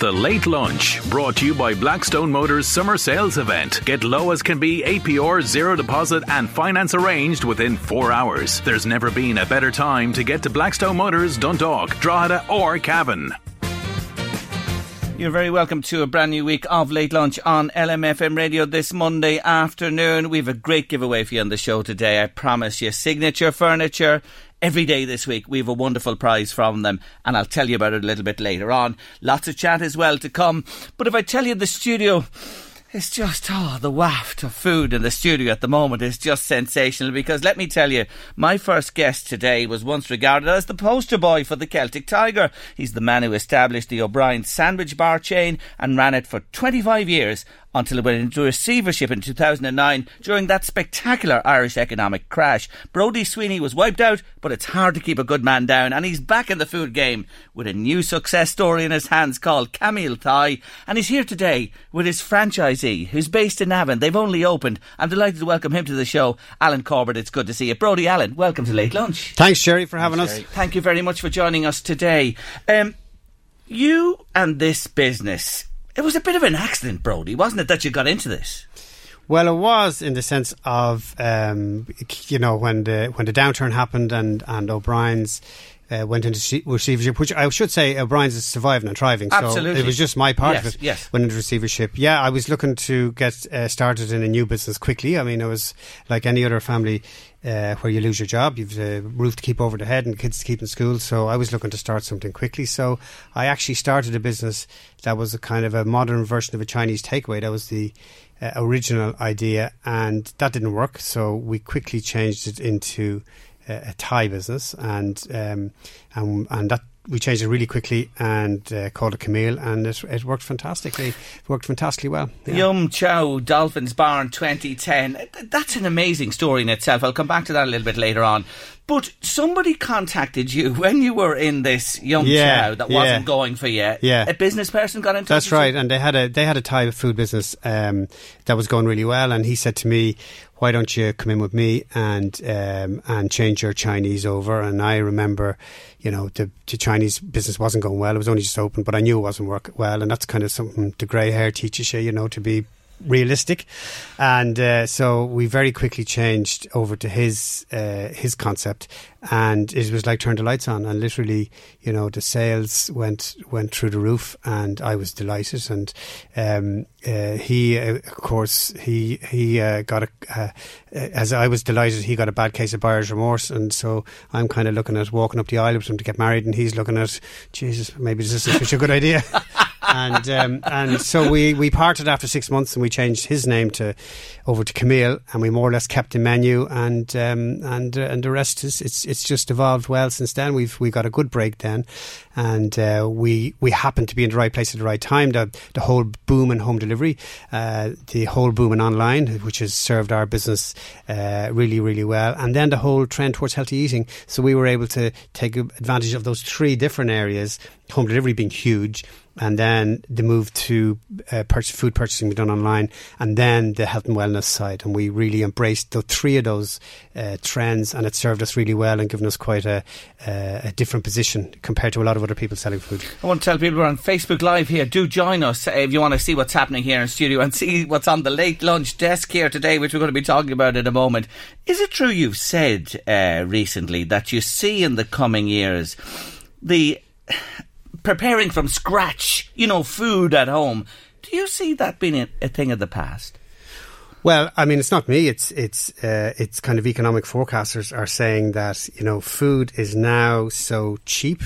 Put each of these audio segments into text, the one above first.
The Late Lunch, brought to you by Blackstone Motors Summer Sales Event. Get low as can be APR, zero deposit, and finance arranged within four hours. There's never been a better time to get to Blackstone Motors, Dundalk, Drogheda, or Cavan. You're very welcome to a brand new week of Late Lunch on LMFM Radio this Monday afternoon. We have a great giveaway for you on the show today. I promise you. Signature furniture. Every day this week, we have a wonderful prize from them, and I'll tell you about it a little bit later on. Lots of chat as well to come. But if I tell you the studio, it's just, oh, the waft of food in the studio at the moment is just sensational because let me tell you, my first guest today was once regarded as the poster boy for the Celtic Tiger. He's the man who established the O'Brien sandwich bar chain and ran it for 25 years until it went into receivership in 2009 during that spectacular Irish economic crash. Brody Sweeney was wiped out, but it's hard to keep a good man down, and he's back in the food game with a new success story in his hands called Camile Thai, and he's here today with his franchisee, who's based in Navan. They've only opened. I'm delighted to welcome him to the show, Alan Corbett. It's good to see you. Brody Allen, welcome to Late Lunch. Thanks, Jerry, for having Thanks, us. Jerry. Thank you very much for joining us today. Um, you and this business it was a bit of an accident, Brody, wasn't it, that you got into this? Well, it was in the sense of um, you know when the when the downturn happened and and O'Brien's. Uh, went into receivership, which I should say O'Brien's is surviving and thriving. Absolutely. So it was just my part yes, of it. Yes. Went into receivership. Yeah, I was looking to get uh, started in a new business quickly. I mean, it was like any other family uh, where you lose your job. You've a roof to keep over the head and kids to keep in school. So I was looking to start something quickly. So I actually started a business that was a kind of a modern version of a Chinese takeaway. That was the uh, original idea, and that didn't work. So we quickly changed it into a Thai business, and um, and and that we changed it really quickly and uh, called it Camile, and it, it worked fantastically. It worked fantastically well. Yeah. Yum Chow Dolphins Barn 2010. That's an amazing story in itself. I'll come back to that a little bit later on. But somebody contacted you when you were in this Yum yeah, Chow that yeah. wasn't going for you. Yeah, a business person got in touch. That's right, and they had a they had a Thai food business um, that was going really well, and he said to me, why don't you come in with me and um, and change your Chinese over? And I remember, you know, the, the, Chinese business wasn't going well. It was only just open, but I knew it wasn't working well, and that's kind of something the grey hair teaches you, you know, to be realistic. And uh, so we very quickly changed over to his uh, his concept, and it was like turn the lights on, and literally, you know, the sales went went through the roof, and I was delighted. And um, uh, he, of course, he he uh, got a uh, as I was delighted, he got a bad case of buyer's remorse, and so I'm kind of looking at walking up the aisle with him to get married, and he's looking at Jesus, maybe this isn't such a good idea. and um, and so we, we parted after six months and we changed his name to over to Camile and we more or less kept the menu and um, and uh, and the rest is it's it's just evolved well since then. We've we got a good break then and uh, we we happened to be in the right place at the right time. The the whole boom in home delivery uh, the whole boom in online which has served our business uh, really really well. And then the whole trend towards healthy eating. So we were able to take advantage of those three different areas home delivery being huge, and then the move to uh, purchase, food purchasing be done online, and then the health and wellness side. And we really embraced the three of those uh, trends, and it served us really well and given us quite a, uh, a different position compared to a lot of other people selling food. I want to tell people we're on Facebook Live here. Do join us uh, if you want to see what's happening here in studio and see what's on the late lunch desk here today, which we're going to be talking about in a moment. Is it true you've said uh, recently that you see in the coming years the preparing from scratch, you know, food at home. Do you see that being a, a thing of the past? Well, I mean, it's not me. It's it's uh, it's kind of economic forecasters are saying that you know food is now so cheap,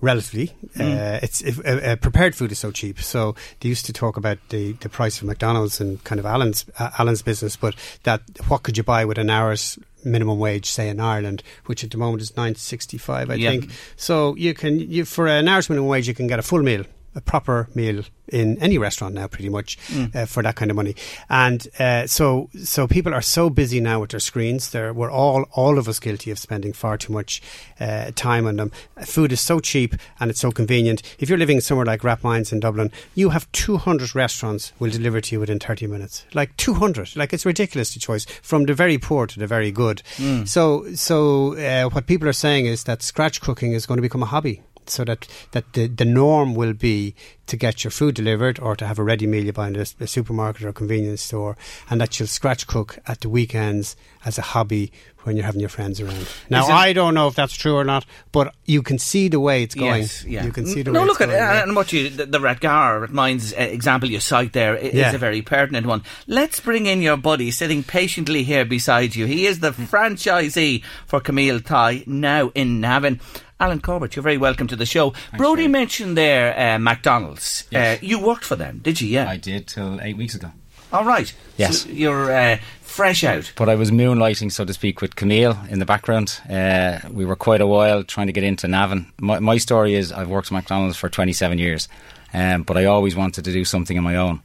relatively. Mm. Uh, it's if, uh, uh, prepared food is so cheap. So they used to talk about the, the price of McDonald's and kind of Alan's uh, Alan's business, but that what could you buy with an hour's minimum wage, say in Ireland, which at the moment is nine sixty five, I think. So you can you for an hour's minimum wage, you can get a full meal a proper meal in any restaurant now, pretty much, mm. uh, for that kind of money. And uh, so, so people are so busy now with their screens. They're, we're all, all of us guilty of spending far too much uh, time on them. Food is so cheap and it's so convenient. If you're living somewhere like Rathmines in Dublin, you have 200 restaurants will deliver to you within 30 minutes. Like 200. Like it's ridiculous the choice from the very poor to the very good. Mm. So, so uh, what people are saying is that scratch cooking is going to become a hobby so that, that the, the norm will be to get your food delivered or to have a ready meal you buy in a, a supermarket or a convenience store, and that you'll scratch cook at the weekends as a hobby when you're having your friends around. Now, I don't know if that's true or not, but you can see the way it's going. Yes, yeah. You can see the no, way look at it, and what you the, the Rathgar Mines uh, example you cite there is Yeah. a very pertinent one. Let's bring in your buddy sitting patiently here beside you. He is the franchisee for Camile Thai now in Navan. Alan Corbett, you're very welcome to the show. Brody Ray. mentioned there uh, McDonald's. Yes. Uh, you worked for them, did you? Yeah. I did till eight weeks ago. All right. Yes. So you're uh, fresh out. But I was moonlighting, so to speak, with Camile in the background. Uh, we were quite a while trying to get into Navan. My, my story is I've worked at McDonald's for 27 years, um, but I always wanted to do something on my own.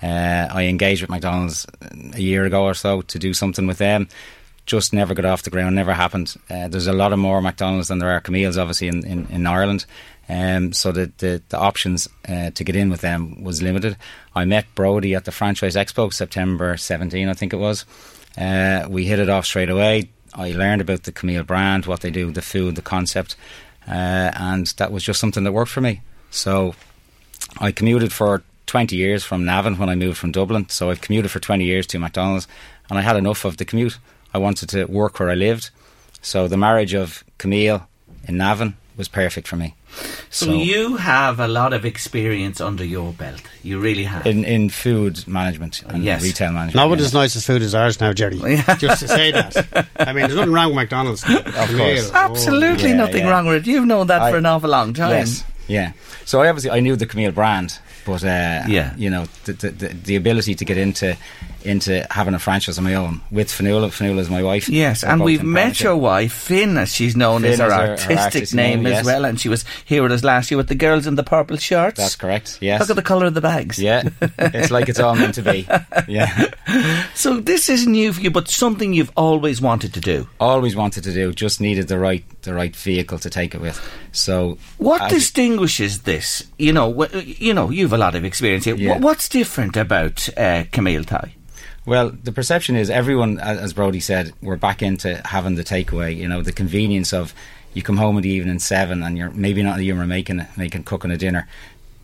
Uh, I engaged with McDonald's a year ago or so to do something with them. Just never got off the ground, never happened. Uh, there's a lot of more McDonald's than there are Camile's, obviously, in, in, in Ireland. Um, so the, the, the options uh, to get in with them was limited. I met Brody at the Franchise Expo, September 17, I think it was. Uh, we hit it off straight away. I learned about the Camile brand, what they do, the food, the concept, uh, and that was just something that worked for me. So I commuted for 20 years from Navan when I moved from Dublin. So I've commuted for 20 years to McDonald's, and I had enough of the commute. I wanted to work where I lived. So the marriage of Camile in Navan was perfect for me. So, you have a lot of experience under your belt. You really have. in, in food management and Yes. retail management. Not with yeah. as nice as food as ours now, Jerry. Just to say that. I mean, there's nothing wrong with McDonald's. Of course. Absolutely Yeah, nothing yeah. wrong with it. You've known that I- for an awful long time. Yes, yeah. So I obviously I knew the Camile brand, but uh, Yeah. you know the, the the the ability to get into into having a franchise of my own with Fionnuala. Fionnuala is my wife. Yes, and we've met your wife, Finn, as she's known Finn as her is her- her artistic artist name, name, as well, and she was here with us last year with the girls in the purple shirts. That's correct. Yes. Look at the colour of the bags. Yeah, it's like it's all meant to be. Yeah, So this is new for you, but something you've always wanted to do. always wanted to do, just needed the right the right vehicle to take it with. So What as- distinguishes this? You know, you know, you've a lot of experience here. Yeah. What's different about uh, Camile Thai? Well, the perception is everyone, as Brody said, we're back into having the takeaway. You know, the convenience of you come home in the evening seven, and you're maybe not humor making making cooking a dinner.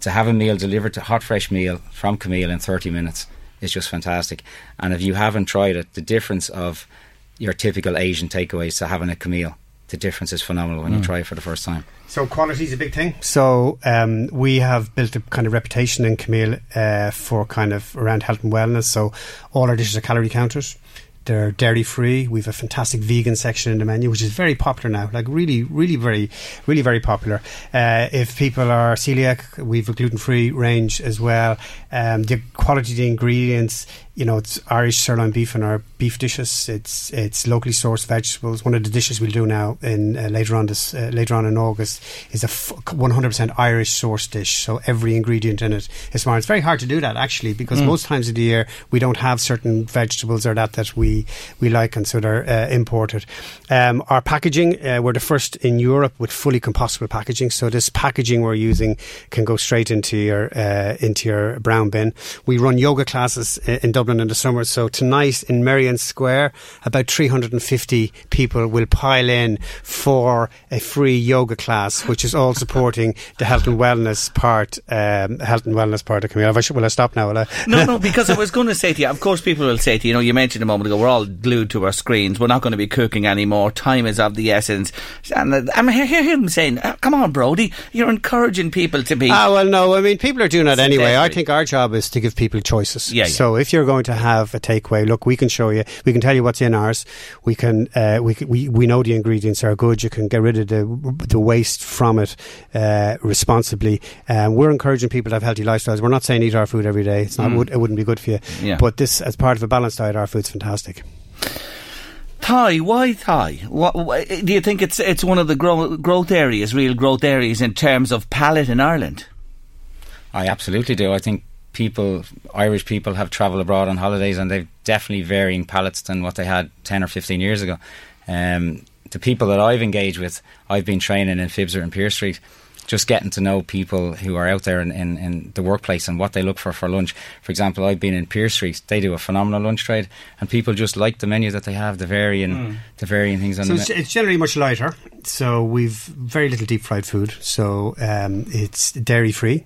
To have a meal delivered, to hot fresh meal from Camile in thirty minutes is just fantastic. And if you haven't tried it, the difference of your typical Asian takeaways to having a Camile, the difference is phenomenal when you try it for the first time. So quality is a big thing. So um, we have built a kind of reputation in Camile uh, for kind of around health and wellness. So all our dishes are calorie counters. They're dairy free. We've a fantastic vegan section in the menu, which is very popular now. Like really, really, very, really, very popular. Uh, if people are celiac, we've a gluten free range as well. Um, the quality of the ingredients you know, it's Irish sirloin beef in our beef dishes. It's it's locally sourced vegetables. One of the dishes we'll do now in uh, later on this uh, later on in August is a f- 100% Irish sourced dish. So every ingredient in it is smart. It's very hard to do that actually because Mm. most times of the year we don't have certain vegetables or that that we we like, and so they're uh, imported. Um, our packaging, uh, we're the first in Europe with fully compostable packaging. So this packaging we're using can go straight into your uh, into your brown bin. We run yoga classes i- in Dublin in the summer. So tonight in Merrion Square, about 350 people will pile in for a free yoga class, which is all supporting the health and wellness part. Um, health and wellness part of the community. Will I stop now? I? No, no, because I was going to say to you, of course, people will say to you, you know, you mentioned a moment ago, we're all glued to our screens. We're not going to be cooking anymore. Time is of the essence. And uh, I hear hear him saying, "Uh, come on, Brody, you're encouraging people to be. Ah, well, no. I mean, people are doing that anyway. I think our job is to give people choices. Yeah, yeah. So if you're going to have a takeaway, look, we can show you. We can tell you what's in ours. We can. Uh, we, we we know the ingredients are good. You can get rid of the the waste from it uh, responsibly. Um, we're encouraging people to have healthy lifestyles. We're not saying eat our food every day. It's not. Would, it wouldn't be good for you. Mm. Yeah. But this, as part of a balanced diet, our food's fantastic. Thai, why Thai? What, wh- do you think it's it's one of the grow, growth areas, real growth areas in terms of palate in Ireland? I absolutely do. I think people, Irish people, have travelled abroad on holidays and they've definitely varying palates than what they had 10 or 15 years ago. Um, the people that I've engaged with, I've been training in Fibser and Pier Street, just getting to know people who are out there in, in, in the workplace and what they look for for lunch. For example, I've been in Pier Street, they do a phenomenal lunch trade, and people just like the menu that they have, the varying, the varying things on So the it's, it's generally much lighter. So we've very little deep fried food. So um, it's dairy free.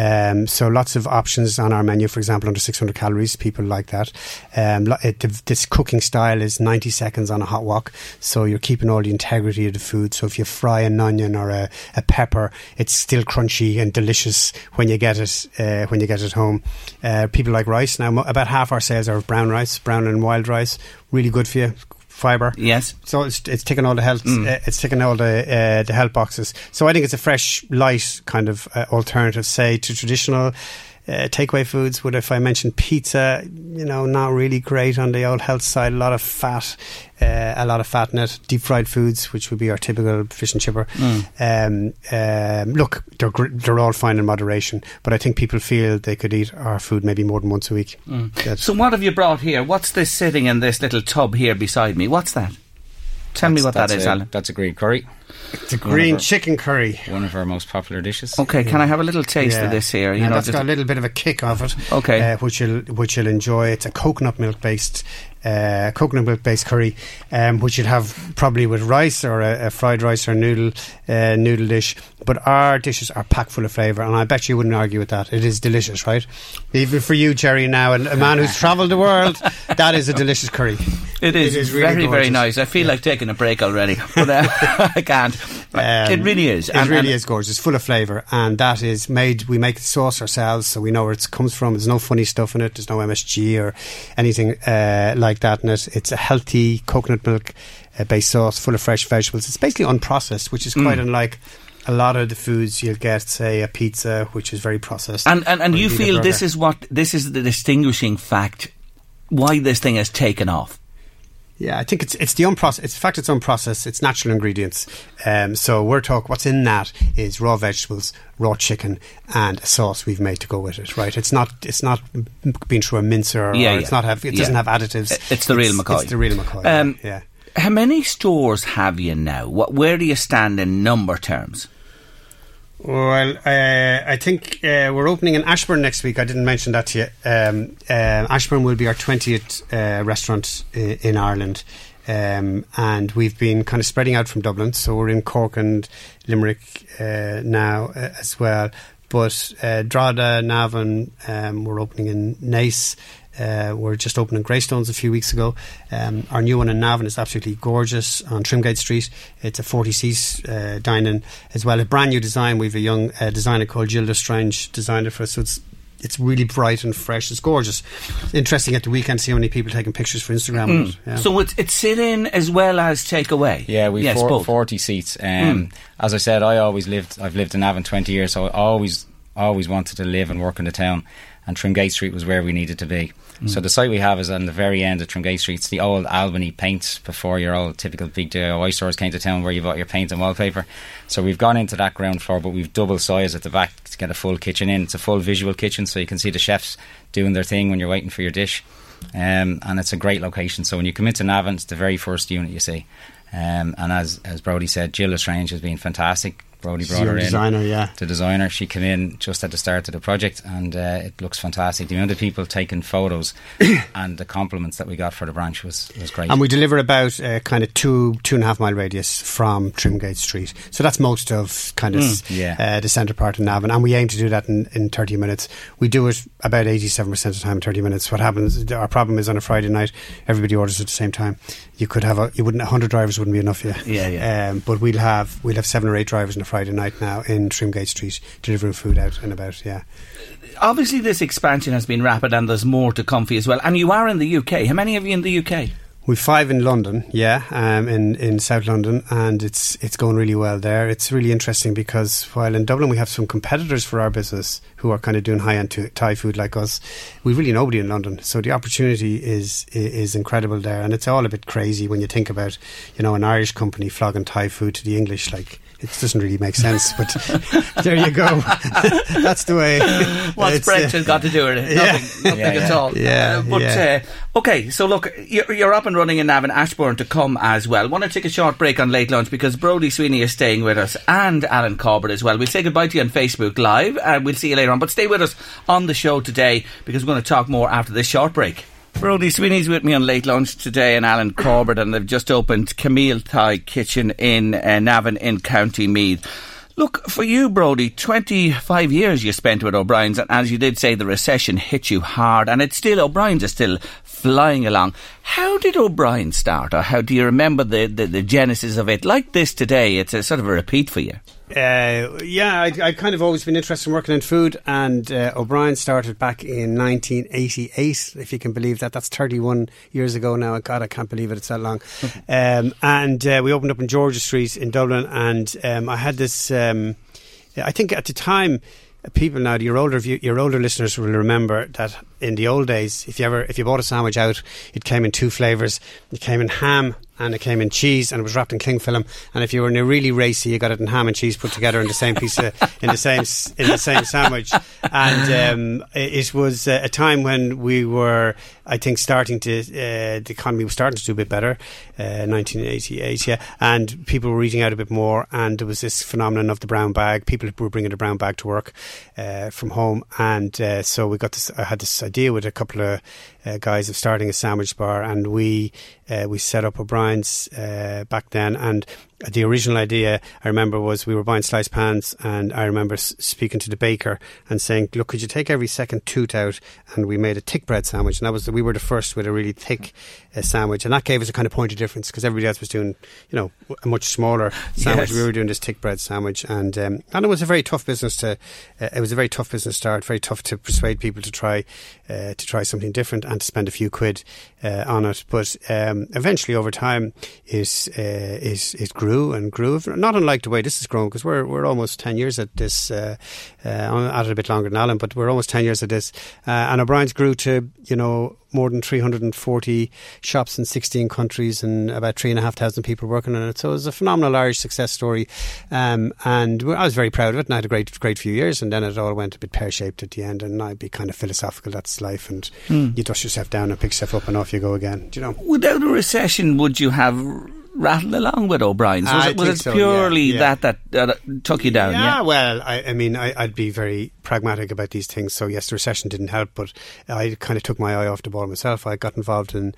Um, so lots of options on our menu. For example, under 600 calories, people like that. Um, it, this cooking style is 90 seconds on a hot wok. So you're keeping all the integrity of the food. So if you fry an onion or a, a pepper, it's still crunchy and delicious when you get it uh, when you get it home. Uh, people like rice. Now about half our sales are brown rice, brown and wild rice. Really good for you. Fiber. Yes. So it's it's ticking all the health uh, it's ticking all the uh, the health boxes. So I think it's a fresh, light kind of uh, alternative, say to traditional. Uh, takeaway foods would if I mentioned pizza, you know, not really great on the old health side. A lot of fat, uh, a lot of fat in it. Deep fried foods, which would be our typical fish and chipper. Um, um, look, they're gr- they're all fine in moderation, but I think people feel they could eat our food maybe more than once a week. That's- So what have you brought here? What's this sitting in this little tub here beside me? What's that? Tell me what that's a, Alan. That's a green curry, it's a green Whatever. chicken curry. one of our most popular dishes. Okay, can I have a little taste of this here? You Now know, that's just- got a little bit of a kick of it. Okay. uh, which you'll which you'll enjoy. It's a coconut milk based. Uh, coconut milk based curry, um, which you'd have probably with rice or a, a fried rice or noodle uh, noodle dish. But our dishes are packed full of flavour, and I bet you wouldn't argue with that. It is delicious, right? Even for you, Jerry, now, and a man who's travelled the world, that is a delicious curry. It is, It is really very, very nice. I feel like taking a break already, but uh, I can't. it Um, really is. It And- really and- is gorgeous. It's full of flavour, and that is made. We make the sauce ourselves, so we know where it comes from. There's no funny stuff in it. There's no MSG or anything uh, like that in it. It's a healthy coconut milk uh, based sauce, full of fresh vegetables. It's basically unprocessed, which is quite Mm. unlike. A lot of the foods you'll get, say a pizza, which is very processed, And and, and you feel this is what this is the distinguishing fact why this thing has taken off. Yeah, I think it's it's the unprocessed. It's in fact it's unprocessed. It's natural ingredients. Um, so we're talking. What's in that is raw vegetables, raw chicken, and a sauce we've made to go with it. Right? It's not it's not being through a mincer. Or, Yeah, or yeah. it's not have. It Yeah. doesn't have additives. It's the real McCoy. It's the real McCoy. Um, yeah. How many stores have you now? What, where do you stand in number terms? Well, uh, I think uh, we're opening in Ashbourne next week. I didn't mention that to you. Um, uh, Ashbourne will be our 20th uh, restaurant i- in Ireland. Um, and we've been kind of spreading out from Dublin. So we're in Cork and Limerick uh, now uh, as well. But Drogheda, Navan, um, we're opening in Naas. Uh, we're just opening Greystones a few weeks ago. Um, our new one in Navan is absolutely gorgeous on Trimgate Street. It's a 40 seat uh, dining as well. A brand new design. We've a young uh, designer called Gilda Strange designed it for us. So it's it's really bright and fresh. It's gorgeous. Interesting at the weekend see how many people taking pictures for Instagram. with it. Yeah. So it's it's sit in as well as take away. Yeah, we've yes, four, 40 seats. Um, As I said, I always lived, I've lived in Navan 20 years, so I always always wanted to live and work in the town, and Trimgate Street was where we needed to be. So the site we have is on the very end of Trimgate Street. It's the old Albany paint before your old typical big DIY stores came to town where you bought your paint and wallpaper. So we've gone into that ground floor, but we've double size at the back to get a full kitchen in. It's a full visual kitchen, so you can see the chefs doing their thing when you're waiting for your dish. Um, and it's a great location. So when you come into Navan, it's the very first unit you see. Um, and as as Brody said, Jill Lestrange has been fantastic. Brody brought her in designer, yeah. the designer. She came in just at the start of the project, and uh, it looks fantastic. The amount of people taking photos and the compliments that we got for the branch was, was great. And we deliver about uh, kind of two two and a half mile radius from Trimgate Street. So that's most of kind of s- yeah. uh, the centre part of Navan. And we aim to do that in, in 30 minutes. We do it about 87% of the time in 30 minutes. What happens, our problem is on a Friday night, everybody orders at the same time. You could have a, you wouldn't, 100 drivers wouldn't be enough, yeah. Yeah, yeah. Um, but we'll have, we'll have seven or eight drivers on a Friday night now in Trimgate Street delivering food out and about, yeah. Obviously, this expansion has been rapid, and there's more to come for as well. And you are in the UK. How many of you in the UK? We've five in London, yeah, um, in in South London, and it's it's going really well there. It's really interesting because while in Dublin we have some competitors for our business who are kind of doing high end Thai food like us, we've really nobody in London. So the opportunity is is incredible there, and it's all a bit crazy when you think about you know an Irish company flogging Thai food to the English like. It doesn't really make sense, but there you go. That's the way. What's it's, uh, Brexit got to do with it? yeah. Nothing, nothing Yeah, at all. Yeah, Uh, but yeah. Uh, okay, so look, you're, you're up and running in Navan Ashbourne to come as well. Want to take a short break on late lunch because Brody Sweeney is staying with us and Alan Corbett as well. We'll say goodbye to you on Facebook Live. and we'll see you later on, but stay with us on the show today because we're going to talk more after this short break. Brody Sweeney's with me on late lunch today, and Alan Corbett, and they've just opened Camile Thai Kitchen in uh, Navan in County Meath. Look, for you, Brody, 25 years you spent with O'Brien's, and as you did say, the recession hit you hard, and it's still, O'Brien's is still flying along. How did O'Brien start, or how do you remember the, the, the genesis of it? Like this today, it's a sort of a repeat for you. Uh, yeah, I, I've kind of always been interested in working in food, and uh, O'Brien started back in 1988, if you can believe that. That's 31 years ago now. God, I can't believe it. It's that long. um, and uh, we opened up in Georgia Street in Dublin, and um, I had this. Um, I think at the time, people now, your older your older listeners will remember that in the old days, if you ever if you bought a sandwich out, it came in two flavors. It came in ham and it came in cheese and it was wrapped in cling film. And if you were in a really racy, you got it in ham and cheese put together in the same piece of, in the same in the same sandwich. And um, it, it was a time when we were, I think, starting to uh, the economy was starting to do a bit better. Uh, 1988, yeah, and people were eating out a bit more, and there was this phenomenon of the brown bag. People were bringing the brown bag to work uh, from home, and uh, so we got this. I had this idea with a couple of uh, guys of starting a sandwich bar, and we uh, we set up O'Brien's back then. And the original idea I remember was we were buying sliced pans, and I remember speaking to the baker and saying, "Look, could you take every second tooth out?" And we made a thick bread sandwich, and that was the, we were the first with a really thick uh, sandwich, and that gave us a kind of point of difference because everybody else was doing, you know, a much smaller sandwich. Yes. We were doing this thick bread sandwich, and um, and it was a very tough business to. Uh, it was a very tough business start. Very tough to persuade people to try uh, to try something different and to spend a few quid uh, on it. But um, eventually, over time, it uh, it it grew and grew. Not unlike the way this has grown, because we're we're almost ten years at this. Uh, uh, I'm at it a bit longer than Alan, but we're almost ten years at this. Uh, and O'Brien's grew to you know more than 340 shops in 16 countries and about three and a half thousand people working on it. So it was a phenomenal Irish success story, um, and I was very proud of it. And I had a great, great few years, and then it all went a bit pear shaped at the end. And I'd be kind of philosophical. That's life, and you dust yourself down and pick yourself up, and off you go again. Do you know? Without a recession, would you have rattled along with O'Brien's? Was I it, was it so, purely yeah, yeah. that that uh, took you down? Yeah, well, I, I mean, I, I'd be very pragmatic about these things. So yes, the recession didn't help, but I kind of took my eye off the ball myself. I got involved in.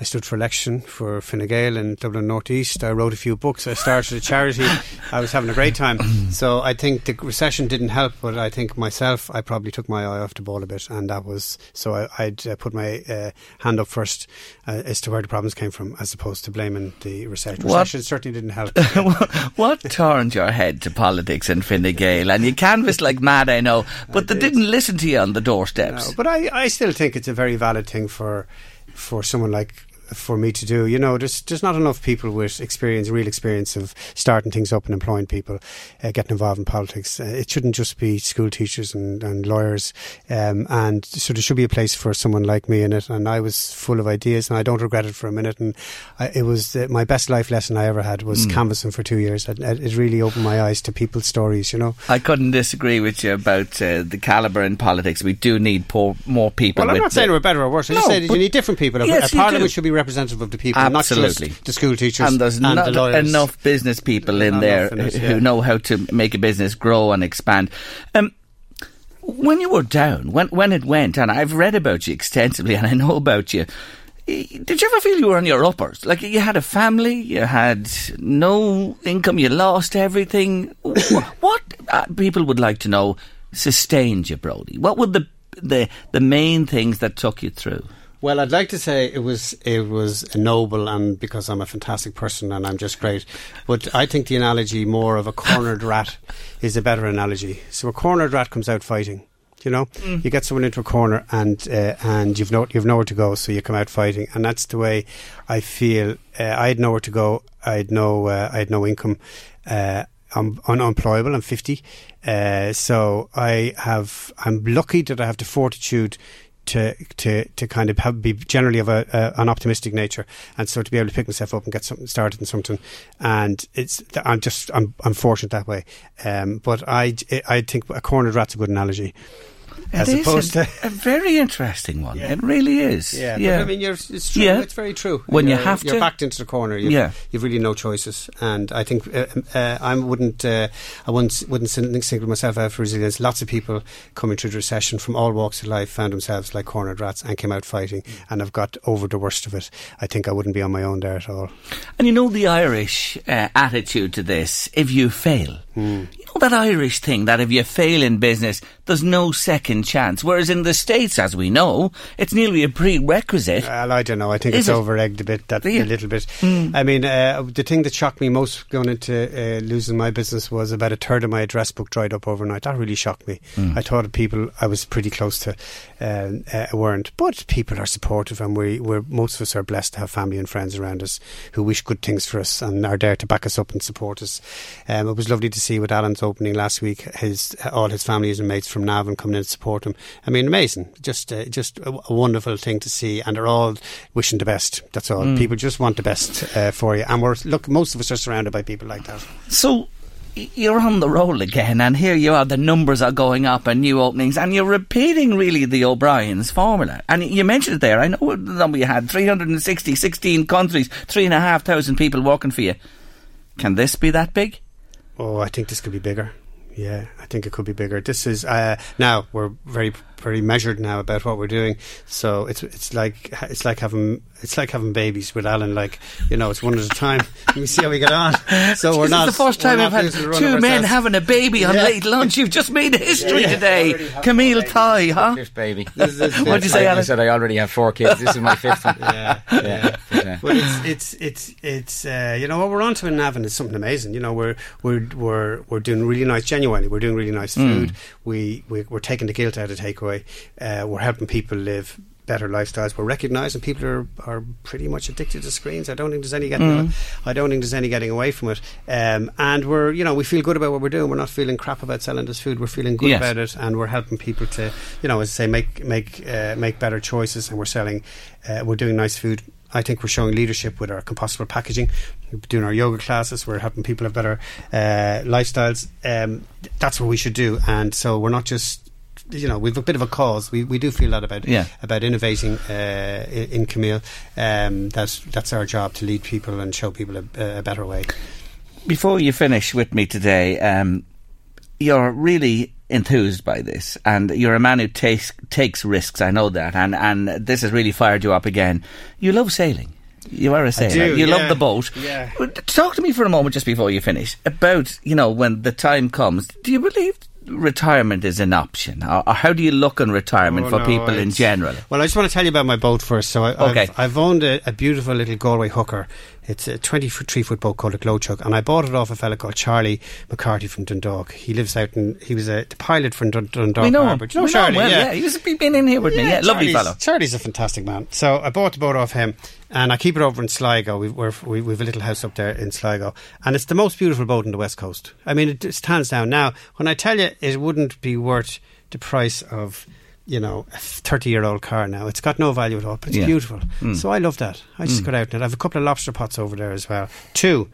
I stood for election for Fine Gael in Dublin North East. I wrote a few books. I started a charity. I was having a great time. So I think the recession didn't help, but I think myself, I probably took my eye off the ball a bit, and that was so. I, I'd uh, put my uh, hand up first uh, as to where the problems came from, as opposed to blaming the recession. What- Recession certainly didn't help. what turned your head to politics and Fine Gael? And you canvassed like mad, I know, but they did. didn't listen to you on the doorsteps. No, but I, I still think it's a very valid thing for for someone like for me to do. You know, there's there's not enough people with experience, real experience of starting things up and employing people, uh, getting involved in politics. Uh, it shouldn't just be school teachers and, and lawyers, um, and so there should be a place for someone like me in it. And I was full of ideas, and I don't regret it for a minute. And I, it was uh, my best life lesson I ever had was Mm. canvassing for two years. It, it really opened my eyes to people's stories. You know. I couldn't disagree with you about uh, the calibre in politics. We do need poor, more people. Well, I'm not saying we're better or worse. I just No, say that you need different people. Yes, a parliament should be representative of the people, Absolutely. not just the school teachers and there's and not the enough business people in there enough who yeah. know how to make a business grow and expand. Um, when you were down, when when it went, and I've read about you extensively, and I know about you. Did you ever feel you were on your uppers? Like you had a family, you had no income, you lost everything. What uh, people would like to know sustained you, Brody? What were the the the main things that took you through? Well, I'd like to say it was it was noble, and because I'm a fantastic person and I'm just great. But I think the analogy more of a cornered rat is a better analogy. So a cornered rat comes out fighting. You know, you get someone into a corner and uh, and you've no you've nowhere to go, so you come out fighting, and that's the way I feel. Uh, I had nowhere to go. I had no uh, I had no income. Uh, I'm unemployable. I'm 50, uh, so I have. I'm lucky that I have the fortitude to to to kind of have, be generally of a, an optimistic nature, and so to be able to pick myself up and get something started in something, and it's I'm just I'm I'm fortunate that way. Um, but I I think a cornered rat's a good analogy. As It opposed a, to a very interesting one. It really is. Yeah, yeah. But, I mean, you're, it's true. Yeah. It's very true. When you You're- have you're to- backed into the corner. You've, Yeah. you've really no choices. And I think uh, uh, I wouldn't, uh, I wouldn't, wouldn't sin- single myself out for resilience. Lots of people coming through the recession from all walks of life found themselves like cornered rats and came out fighting, and have got over the worst of it. I think I wouldn't be on my own there at all. And you know the Irish uh, attitude to this: if you fail, Hmm. you know that Irish thing that if you fail in business, there's no second chance. Whereas in the states, as we know, it's nearly a prerequisite. Well, I don't know. I think Is it's it? over egged a bit. That a little bit. Mm. I mean, uh, the thing that shocked me most going into uh, losing my business was about a third of my address book dried up overnight. That really shocked me. Mm. I thought people I was pretty close to uh, uh, weren't, but people are supportive, and we we're most of us are blessed to have family and friends around us who wish good things for us and are there to back us up and support us. Um, it was lovely to see with Alan's opening last week. His all his families and mates from Navan coming in to support him. I mean, amazing. Just uh, just a, a wonderful thing to see, and they're all wishing the best. That's all. Mm. People just want the best uh, for you, and we're look. Most of us are surrounded by people like that. So you're on the roll again, and here you are. The numbers are going up, and new openings, and you're repeating really the O'Brien's formula. And you mentioned it there. I know that we had 360, 16 countries, three and a half thousand people working for you. Can this be that big? Oh, I think this could be bigger. Yeah, I think it could be bigger. This is uh, now we're very very measured now about what we're doing. So it's it's like it's like having it's like having babies with Alan. Like you know, it's one at a time. we see how we get on. So we're this not is the first time not I've had losing the run two men ourselves. having a baby on Yeah. late lunch. You've just made history Yeah. today. Camile Thai, huh? Fifth baby. This is- what did you say, I, I said I already have four kids. This is my fifth one. Yeah, Yeah. But, But it's it's it's it's uh, you know what we're on to in Navan is something amazing. You know we're we're we're we're doing really nice. Genuinely, we're doing really nice Mm. food. We, we we're taking the guilt out of takeaway. Uh, we're helping people live better lifestyles. We're recognising people are are pretty much addicted to screens. I don't think there's any getting. Mm. I don't think there's any getting away from it. Um, and we're you know we feel good about what we're doing. We're not feeling crap about selling this food. We're feeling good Yes. about it, and we're helping people to you know as I say make make uh, make better choices. And we're selling. Uh, we're doing nice food. I think we're showing leadership with our compostable packaging. We're doing our yoga classes. We're helping people have better uh, lifestyles. Um, that's what we should do. And so we're not just. You know, we've a bit of a cause. We we do feel that about Yeah. about innovating uh, in, Camile. Um, that's that's our job to lead people and show people a, a better way. Before you finish with me today, um, you're really enthused by this, and you're a man who takes takes risks. I know that, and and this has really fired you up again. You love sailing. You are a sailor. do, you love the boat. Yeah. Talk to me for a moment just before you finish about you know when the time comes. Do you believe retirement is an option, or, or how do you look on retirement Oh, for no, people in general? Well, I just want to tell you about my boat first. So, I, Okay. I've, I've owned a, a beautiful little Galway hooker, It's a 23 foot boat called a Gleoiteog, and I bought it off a fella called Charlie McCarthy from Dundalk. He lives out in, he was a the pilot from Dun- Dundalk we know him. Harbour. You know we him Charlie? well, yeah. He was he's been in here with me. Yeah, lovely fellow. Charlie's a fantastic man. So I bought the boat off him, and I keep it over in Sligo. We've, we're, we, we've a little house up there in Sligo, and it's the most beautiful boat on the west coast. I mean, it stands down. Now, when I tell you it wouldn't be worth the price of you know a thirty-year-old car now, it's got no value at all, but it's Yeah. beautiful. Mm. So I love that. I just got out in it. I have a couple of lobster pots over there as well, two.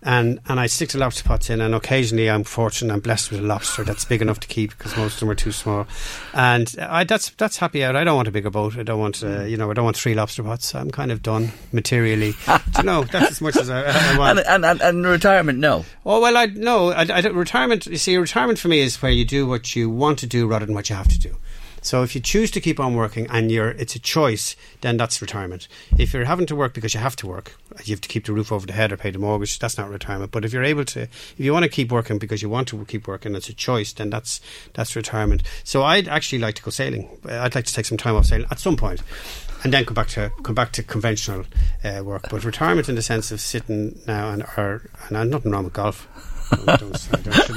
And and I stick the lobster pots in, and occasionally I'm fortunate, I'm blessed with a lobster that's big enough to keep because most of them are too small, and I that's that's happy out. I don't want a bigger boat. I don't want uh, you know I don't want three lobster pots. I'm kind of done materially. You know that's as much as I, I want. And, and, and, and retirement, no. Oh well, I no. I, I retirement. You see, retirement for me is where you do what you want to do rather than what you have to do. So if you choose to keep on working and you're, it's a choice, then that's retirement. If you're having to work because you have to work, you have to keep the roof over the head or pay the mortgage, that's not retirement. But if you're able to, if you want to keep working because you want to keep working, it's a choice, then that's that's retirement. So I'd actually like to go sailing. I'd like to take some time off sailing at some point and then come back to come back to conventional uh, work. But retirement in the sense of sitting now and or and uh, nothing wrong with golf. Don't, I don't, said it.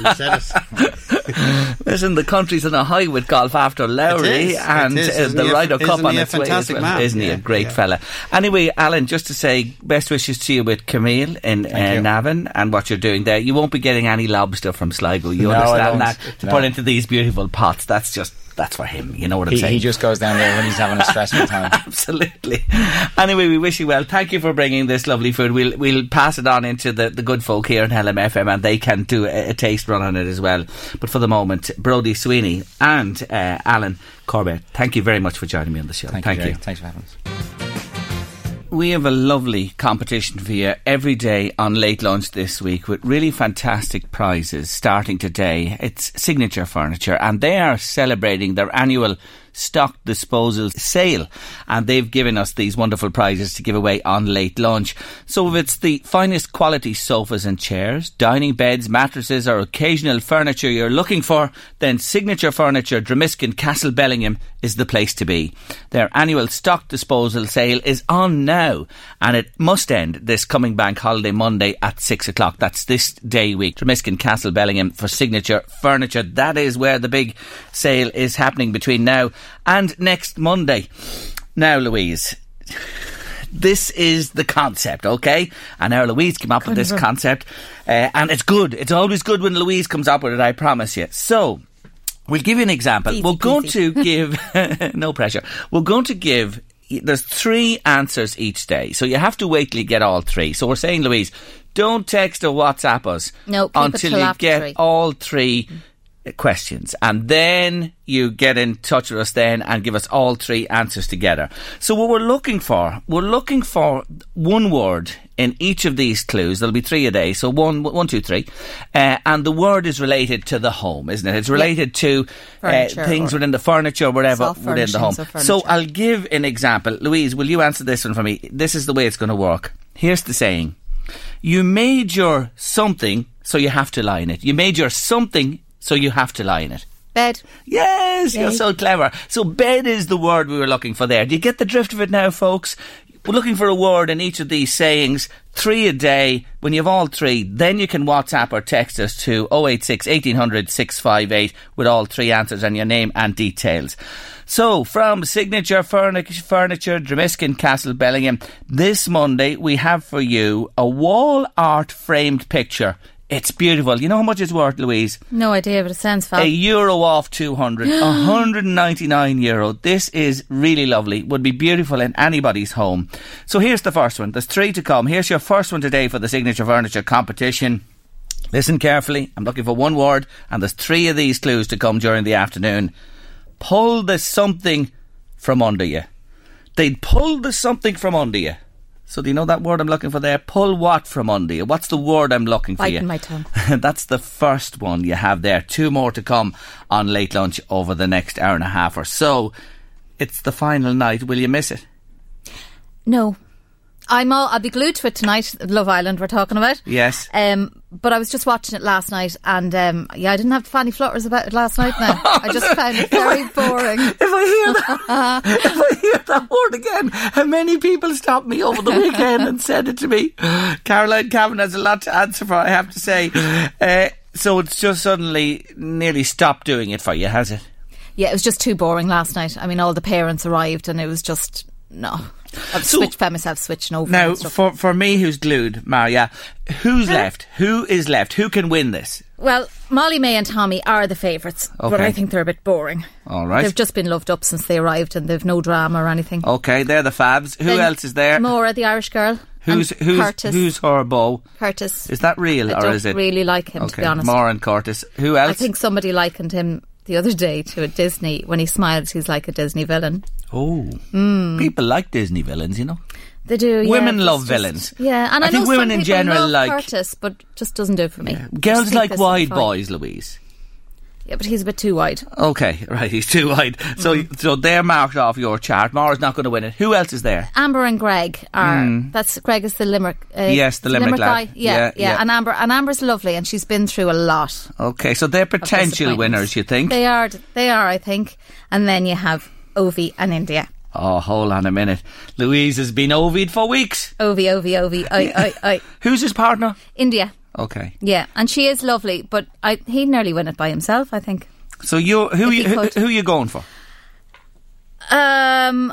Listen, the country's in a high with golf after Lowry, It is, it and is. uh, the Ryder Cup isn't on its way. As fantastic well. man? Isn't he a great yeah. fella? Anyway, Alan, just to say best wishes to you with Camile in uh. Navan and what you're doing there. You won't be getting any lobster from Sligo. You No, understand that? To No. put into these beautiful pots. That's just that's for him. You know what I'm He, saying? he just goes down there when he's having a stressful time. Absolutely. Anyway, we wish you well. Thank you for bringing this lovely food. We'll we'll pass it on into the, the good folk here in LMFM and they can do a, a taste run on it as well. But for the moment, Brody Sweeney and uh, Alan Corbett, thank you very much for joining me on the show. Thank, Thank you. you. Thanks for having us. We have a lovely competition for you every day on Late Lunch this week with really fantastic prizes starting today. It's Signature Furniture and they are celebrating their annual stock disposal sale and they've given us these wonderful prizes to give away on Late Lunch. So if it's the finest quality sofas and chairs, dining beds, mattresses or occasional furniture you're looking for, then Signature Furniture Dromiskin Castle Bellingham is the place to be. Their annual stock disposal sale is on now and it must end this coming bank holiday Monday at 6 o'clock. That's this day week. Dromiskin Castle Bellingham for Signature Furniture. That is where the big sale is happening between now and next Monday. Now, Louise, this is the concept, okay? And our Louise came up with this concept, uh, and it's good. It's always good when Louise comes up with it, I promise you. So, we'll give you an example. Easy We're going peasy. to give, no pressure, we're going to give, there's three answers each day. So you have to wait till you get all three. So we're saying, Louise, don't text or WhatsApp us No, until you get three. all three questions. And then you get in touch with us then and give us all three answers together. So what we're looking for we're looking for one word in each of these clues. There'll be three a day. So one one two three. Uh, and the word is related to the home isn't it? It's related to uh, things within the furniture whatever within the home. so i'll give an example. Louise will you answer this one for me? This is the way it's going to work. Here's the saying. You made your something, so you have to lie in it. You made your something, so you have to lie in it. Bed. Yes, you're so clever. So bed is the word we were looking for there. Do you get the drift of it now, folks? We're looking for a word in each of these sayings, three a day. When you have all three, then you can WhatsApp or text us to 086 1800 658 with all three answers and your name and details. So, from Signature Furniture, Furniture Dromiskin Castle Bellingham, this Monday we have for you a wall art framed picture. It's beautiful. You know how much it's worth, Louise? No idea, but it sounds fab. A euro off 200. 199 euro. This is really lovely. Would be beautiful in anybody's home. So here's the first one. There's three to come. Here's your first one today for the Signature Furniture competition. Listen carefully. I'm looking for one word, and there's three of these clues to come during the afternoon. Pull the something from under you. They'd pull the something from under you. So do you know that word I'm looking for there? Pull what from under you? What's the word I'm looking for you? Biting my tongue. That's the first one you have there. Two more to come on late lunch over the next hour and a half or so. It's the final night. Will you miss it? No. I'm all, I'll be glued to it tonight. Love Island, we're talking about. Yes. Um, but I was just watching it last night, and um, yeah, I didn't have fanny flutters about it last night. Now I just found it very boring. If I hear that, if I hear that word again, how many people stopped me over the weekend and said it to me? Caroline Cavan has a lot to answer for. I have to say. Uh, so it's just suddenly nearly stopped doing it for you, has it? Yeah, it was just too boring last night. I mean, all the parents arrived, and it was just no. I've So- switched, found myself switching over. Now, for for me, who's glued, Maria, who's left? Who is left? Who can win this? Well, Molly-Mae and Tommy are the favourites, but I think they're a bit boring. All right. They've just been loved up since they arrived, and they've no drama or anything. Okay, they're the Fabs. Who Then else is there? Maura, the Irish girl. Who's who's Curtis? who's her beau? Curtis? Is that real I or don't is it really like him, to be honest. Maura and Curtis. Who else? I think somebody likened him the other day to a Disney. When he smiles, he's like a Disney villain. Oh, Hmm. people like Disney villains, you know. They do. yeah, Women love just- villains. Yeah, and I I, think know women some in general like- Curtis, but just doesn't do it for me. Just Girls like wide boys, Louise. Yeah, but he's a bit too wide. Okay, right, he's too wide. So, Mm-hmm. so they're marked off your chart. Mara's not going to win it. Who else is there? Amber and Greg are. That's Greg is the Limerick. Uh. Yes, the Limerick lad. guy. Yeah, Yeah, yeah, yeah. And Amber and Amber's lovely, and she's been through a lot. Okay, so they're potential winners, you think? They are. They are. I think. And then you have Ovie and India. oh, hold on a minute. Louise has been ovied for weeks. Ovie, Ovie, Ovie. I, I, I. Who's his partner? India. Okay, Yeah, and she is lovely, but I he'd nearly win it by himself. I think. so you who you he who, who you going for? Um,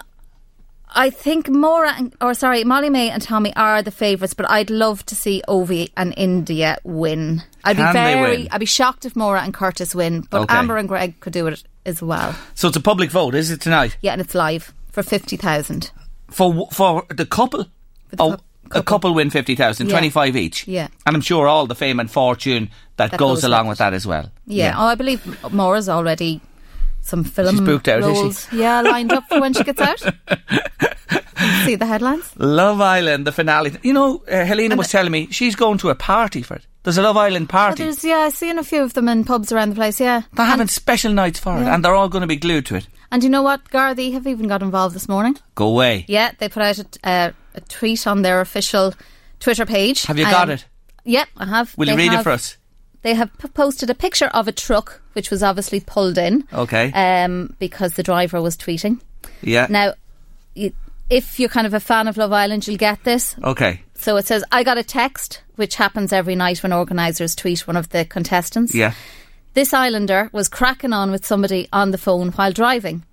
I think Maura, and, or sorry, Molly-Mae and Tommy are the favourites, but I'd love to see Ovie and India win. I'd Can be very? I'd be shocked if Maura and Curtis win, but Okay. Amber and Greg could do it as well. So it's a public vote, is it tonight? Yeah, and it's live for fifty thousand. For for the couple? For the oh, cou- a couple. couple win 50,000, Yeah. 25 each. Yeah. And I'm sure all the fame and fortune that, That goes, goes along with that as well. Yeah. Oh, I believe Maura's already some film She's booked out, is she? roles. Yeah, lined up for when she gets out. See the headlines. Love Island, the finale. You know, uh, Helena was telling me she's going to a party for it. There's a Love Island Oh, party. there's yeah, I've seen a few of them in pubs around the place. Yeah, they're having special nights for it, and they're all going to be glued to it. and you know what? Gardaí have even got involved this morning. Go away. Yeah, they put out a, uh, a tweet on their official Twitter page. Have you got Um, it? Yep, I have. Will you They read it have- for us? They have posted a picture of a truck which was obviously pulled in. Okay. Um, because the driver was tweeting. yeah. Now, you, if you're kind of a fan of Love Island, you'll get this. Okay. So it says, I got a text, which happens every night when organisers tweet one of the contestants. Yeah. This islander was cracking on with somebody on the phone while driving.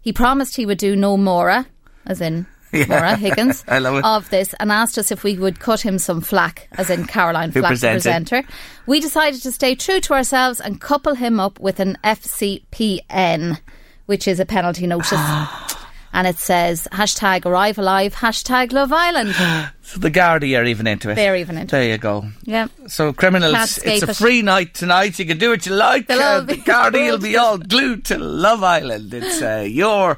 He promised he would do no more, as in Yeah. Maura Higgins, I love it. of this and asked us if we would cut him some flack, as in Caroline Flack, the presenter. We decided to stay true to ourselves and couple him up with an FCPN, which is a penalty notice. and it says hashtag arrive alive, hashtag Love Island. So the Gardaí are even into it. They're even into it. There you go. Yeah. So criminals, it's a it. free night tonight. You can do what you like. Uh, the Gardaí will be all glued to Love Island. It's uh, your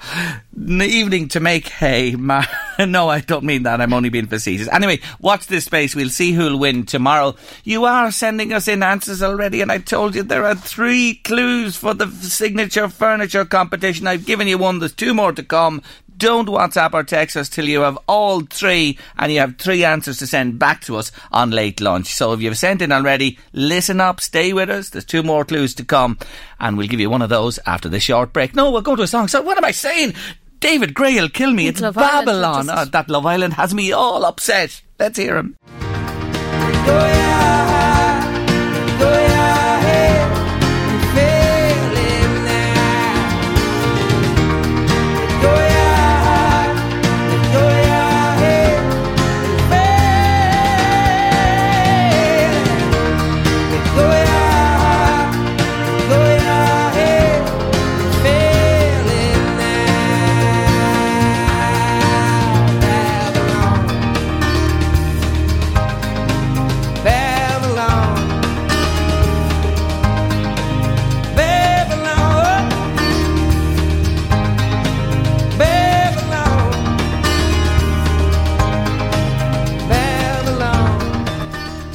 evening to make hay. Ma- no, I don't mean that. I'm only being facetious. Anyway, watch this space. We'll see who'll win tomorrow. You are sending us in answers already, and I told you there are three clues for the signature furniture competition. I've given you one. There's two more to come. Don't WhatsApp or text us till you have all three and you have three answers to send back to us on late lunch. So if you've sent in already, listen up, stay with us. There's two more clues to come and we'll give you one of those after the short break. No, we'll go to a song. So what am I saying? David Gray will kill me. It's It's, Love Island, Babylon. just- Oh, that Love Island has me all upset. Let's hear him.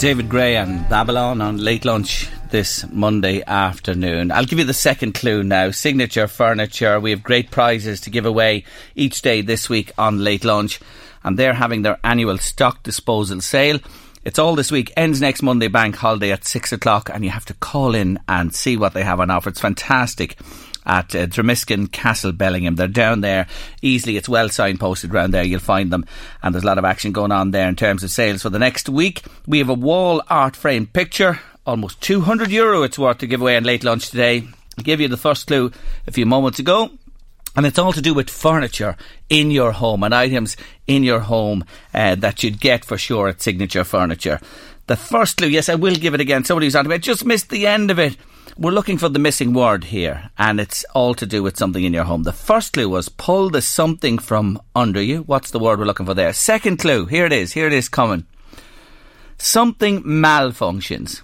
David Gray and Babylon on late lunch this Monday afternoon. I'll give you the second clue now. Signature furniture. We have great prizes to give away each day this week on late lunch. and they're having their annual stock disposal sale. It's all this week, ends next Monday, bank holiday at six o'clock, and you have to call in and see what they have on offer. It's fantastic at uh, Castle Bellingham. They're down there easily. It's well signposted around there. You'll find them, and there's a lot of action going on there in terms of sales for the next week. We have a wall art frame picture, almost 200 euro it's worth to give away on late lunch today. I gave you the first clue a few moments ago. And it's all to do with furniture in your home and items in your home uh, that you'd get for sure at Signature Furniture. The first clue, yes, I will give it again. Somebody's on to me. I just missed the end of it. We're looking for the missing word here, and it's all to do with something in your home. The first clue was pull the something from under you. What's the word we're looking for there? Second clue, here it is. Here it is coming. Something malfunctions.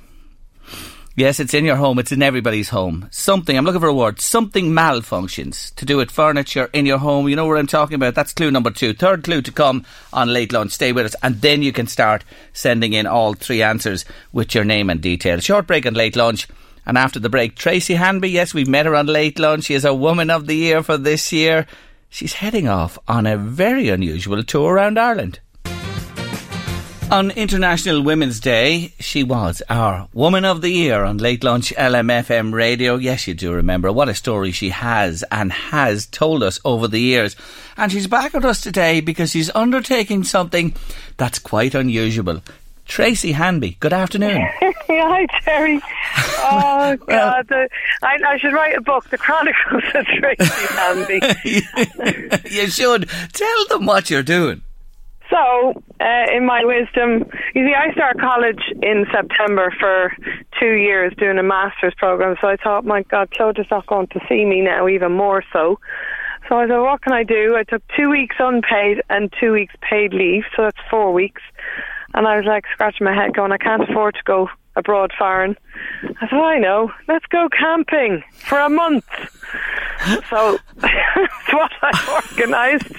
Yes, it's in your home. It's in everybody's home. Something, I'm looking for a word. Something malfunctions to do with furniture in your home. You know what I'm talking about? That's clue number two. Third clue to come on late lunch. Stay with us. And then you can start sending in all three answers with your name and details. Short break and late lunch. And after the break, Tracy Hanby. Yes, we've met her on late lunch. She is a woman of the year for this year. She's heading off on a very unusual tour around Ireland. On International Women's Day, she was our Woman of the Year on Late Lunch LMFM radio. Yes, you do remember. What a story she has and has told us over the years. And she's back with us today because she's undertaking something that's quite unusual. Tracy Hanby, good afternoon. Hi, Terry. Oh, God. the, I, I, should write a book, The Chronicles of Tracy Hanby. you should. Tell them what you're doing. So, uh, in my wisdom, you see, I start college in September for two years doing a master's program. So I thought, my God, Clodagh's not going to see me now, even more so. So I thought, what can I do? I took two weeks unpaid and two weeks paid leave, so that's four weeks. And I was like scratching my head, going, I can't afford to go abroad foreign. I thought, I know, let's go camping for a month. so that's what I organised.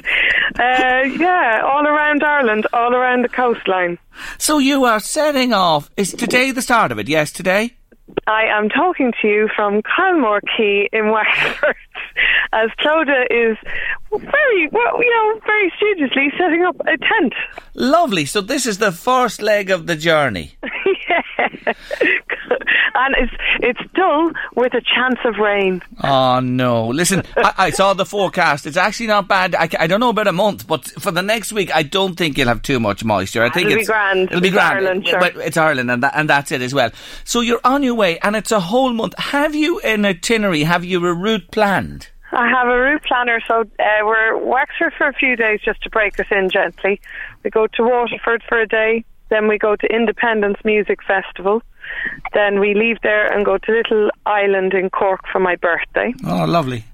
Uh, yeah, all around Ireland, all around the coastline. So you are setting off. Is today the start of it? Yes, today? I am talking to you from Kilmore Quay in Wexford, as Clodagh is very, well, you know, very studiously setting up a tent. Lovely. So this is the first leg of the journey. yeah. and it's it's dull with a chance of rain. Oh no! Listen, I, I, saw the forecast. It's actually not bad. I, I, don't know about a month, but for the next week, I don't think you'll have too much moisture. I think it'll it's be grand. It'll be it's grand. Ireland, sure. But it's Ireland, and that, and that's it as well. So you're on your way, and it's a whole month. Have you an itinerary? Have you a route planned? I have a route planner, so uh, we're Wexford for a few days just to break us in gently. We go to Waterford for a day, then we go to Indiependence Music Festival. Then we leave there and go to Little Island in Cork for my birthday. Oh, lovely.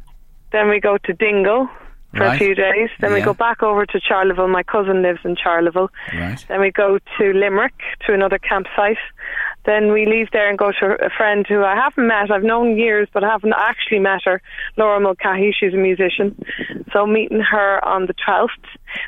Then we go to Dingle for Right. a few days. Then we go back over to Charleville. My cousin lives in Charleville. Right. Then we go to Limerick to another campsite. Then we leave there and go to a friend who I haven't met. I've known years, but I haven't actually met her. Laura Mulcahy. She's a musician. So meeting her on the 12th.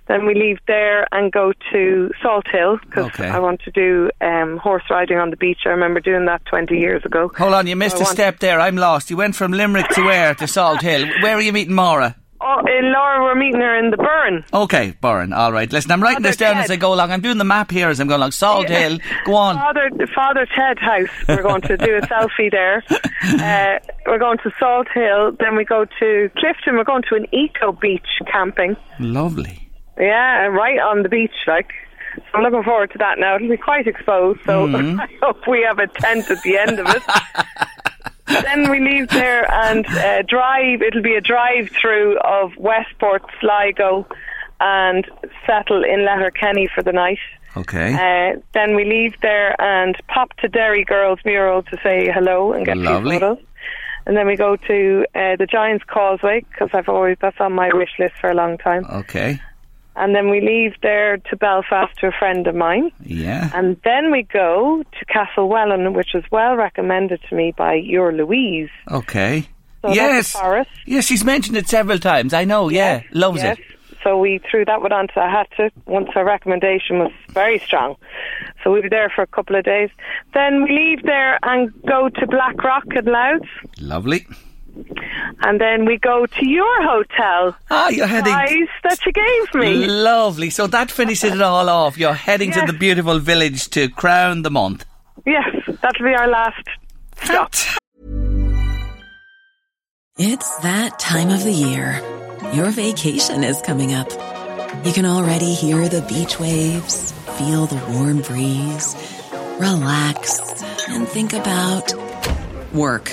Then we leave there and go to Salt Hill because Okay. I want to do um, horse riding on the beach. I remember doing that 20 years ago. Hold on, you missed I a step there. I'm lost. You went from Limerick to where? To Salt Hill. Where are you meeting Maura? Oh, in Laura, we're meeting her in the Burn. Okay, Burren. All right. Listen, I'm writing Father this down Ted. as I go along. I'm doing the map here as I'm going along. Salt Yeah. Hill. Go on. Father, Father Ted House. We're going to do a selfie there. Uh, we're going to Salt Hill. Then we go to Clifden. We're going to an eco beach camping. Lovely. Yeah, right on the beach, like. So I'm looking forward to that now. It'll be quite exposed, so Mm-hmm. I hope we have a tent at the end of it. then we leave there and uh, drive. It'll be a drive through of Westport, Sligo, and settle in Letterkenny for the night. Okay. Uh, then we leave there and pop to Derry Girls Mural to say hello and get Lovely. a few photos. And then we go to uh, the Giants Causeway because I've always that's on my wish list for a long time. okay. And then we leave there to Belfast to a friend of mine. Yeah. And then we go to Castlewellan, which was well recommended to me by your Louise. Okay. So yes. Yes, she's mentioned it several times. I know. Yeah. Loves yes. it. So we threw that one onto I had to once her recommendation was very strong. So we were there for a couple of days. Then we leave there and go to Blackrock and Louth. Lovely. And then we go to your hotel. Ah, you're heading. Prize that you gave me. Lovely. So that finishes it all off. You're heading Yes. to the beautiful village to crown the month. Yes, that'll be our last stop. It's that time of the year. Your vacation is coming up. You can already hear the beach waves, feel the warm breeze, relax, and think about work.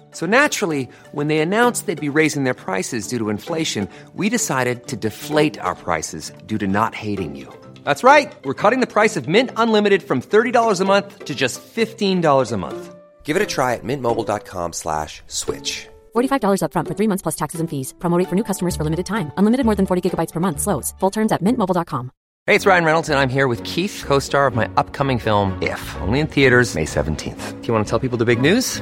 So naturally, when they announced they'd be raising their prices due to inflation, we decided to deflate our prices due to not hating you. That's right. We're cutting the price of Mint Unlimited from $30 a month to just $15 a month. Give it a try at mintmobile.com slash switch. $45 upfront for three months plus taxes and fees. Promo rate for new customers for limited time. Unlimited more than 40 gigabytes per month. Slows. Full terms at mintmobile.com. Hey, it's Ryan Reynolds, and I'm here with Keith, co-star of my upcoming film, If, only in theaters May 17th. Do you want to tell people the big news?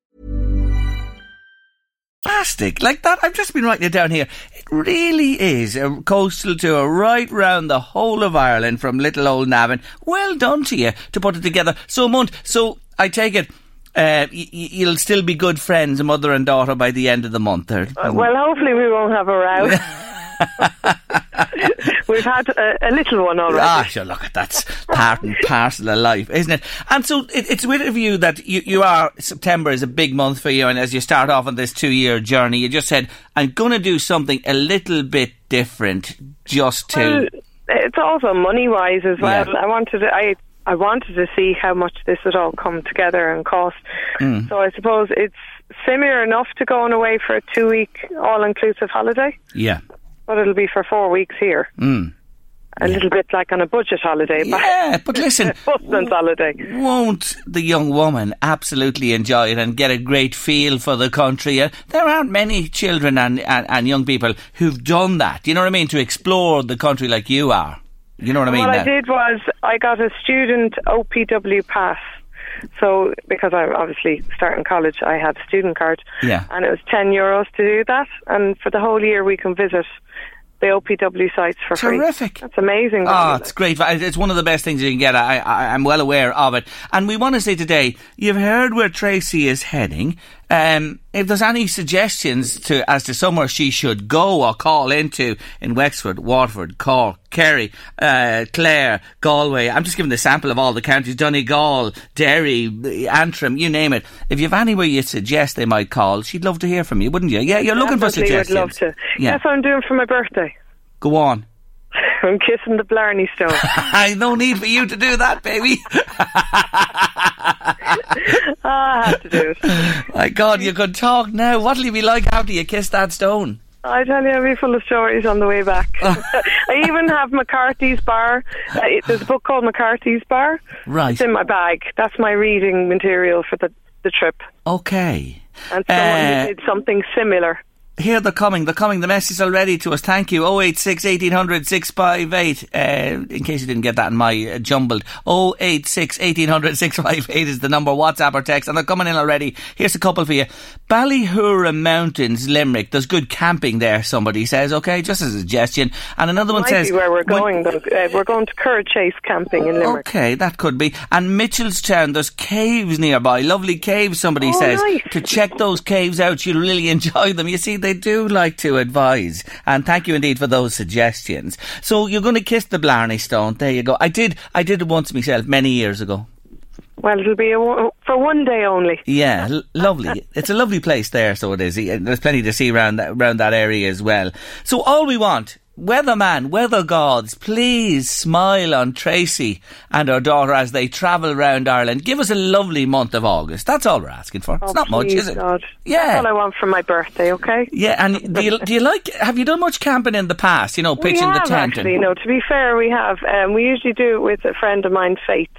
Fantastic. Like that, I've just been writing it down here. It really is a coastal tour right round the whole of Ireland from little old Navan. Well done to you to put it together. So, Munt, so I take it uh, y- y- you'll still be good friends, mother and daughter, by the end of the month. Or, Uh, well, hopefully we won't have a row. We've had a, a little one already. Ah, sure, look, at that's part and parcel of life, isn't it? And so it, it's with a view that you, you are, September is a big month for you, and as you start off on this two year journey, you just said, I'm going to do something a little bit different just to. Well, it's also money wise as well. Yeah. I wanted to, I I wanted to see how much this would all come together and cost. Mm. So I suppose it's similar enough to going away for a two week all inclusive holiday, yeah. But it'll be for four weeks here. Mm. A little bit like on a budget holiday. Yeah, but listen, husband's holiday. won't the young woman absolutely enjoy it and get a great feel for the country? Uh, There aren't many children and, and, and young people who've done that. You know what I mean? To explore the country like you are. You know what I mean? what I did was I got a student OPW pass. So because I'm obviously starting college, I had a student card, Yeah. and it was ten euros to do that. And for the whole year, we can visit the OPW sites for free. Terrific. That's amazing. Oh, it's great. It's one of the best things you can get. I, I, I'm well aware of it. And we want to say today, you've heard where Tracy is heading. Um, if there's any suggestions to as to somewhere she should go or call into in Wexford, Waterford, Cork, Kerry, uh, Clare, Galway, I'm just giving the sample of all the counties: Donegal, Derry, Antrim, you name it. If you've anywhere you suggest they might call, she'd love to hear from you, wouldn't you? Yeah, you're looking for Definitely would love to. Yeah, That's what I'm doing for my birthday. go on. I'm kissing the Blarney Stone. I no need for you to do that, baby. ah, I have to do it. My God, you could talk now. What'll you be like after you kiss that stone? I tell you, I'll be full of stories on the way back. I even have McCarthy's Bar. Uh, it- there's a book called McCarthy's Bar. Right. It's in my bag. That's my reading material for the, the trip. Okay. And someone Uh, did something similar. Here they're coming. They're coming. The message already to us. Thank you. 086 1800 658. Uh, in case you didn't get that in my uh, jumbled. 086 1800 658 is the number. WhatsApp or text. And they're coming in already. Here's a couple for you. Ballyhoura Mountains, Limerick. There's good camping there, somebody says. Okay, just as a suggestion. And another one Might says. be where we're when- going. though. Uh, we're going to Curraghchase camping in Limerick. Okay, that could be. And Mitchelstown, there's caves nearby. Lovely caves, somebody Oh, says. nice. To check those caves out, you'll really enjoy them. You see, they do like to advise. And thank you indeed for those suggestions. So you're going to kiss the Blarney Stone. There you go. I did, I did it once myself many years ago. Well, it'll be a, for one day only. Yeah, l- lovely. It's a lovely place there, so it is. There's plenty to see around that, around that area as well. So all we want Weatherman, weather gods, please smile on Tracy and her daughter as they travel round Ireland. Give us a lovely month of August. That's all we're asking for. it's Oh, not much, is it? God. Yeah. That's all I want for my birthday, okay? Yeah, and do you, do you like? Have you done much camping in the past? You know, pitching we the tent. actually. and, No, to be fair, we have. Um, we usually do it with a friend of mine, Faith,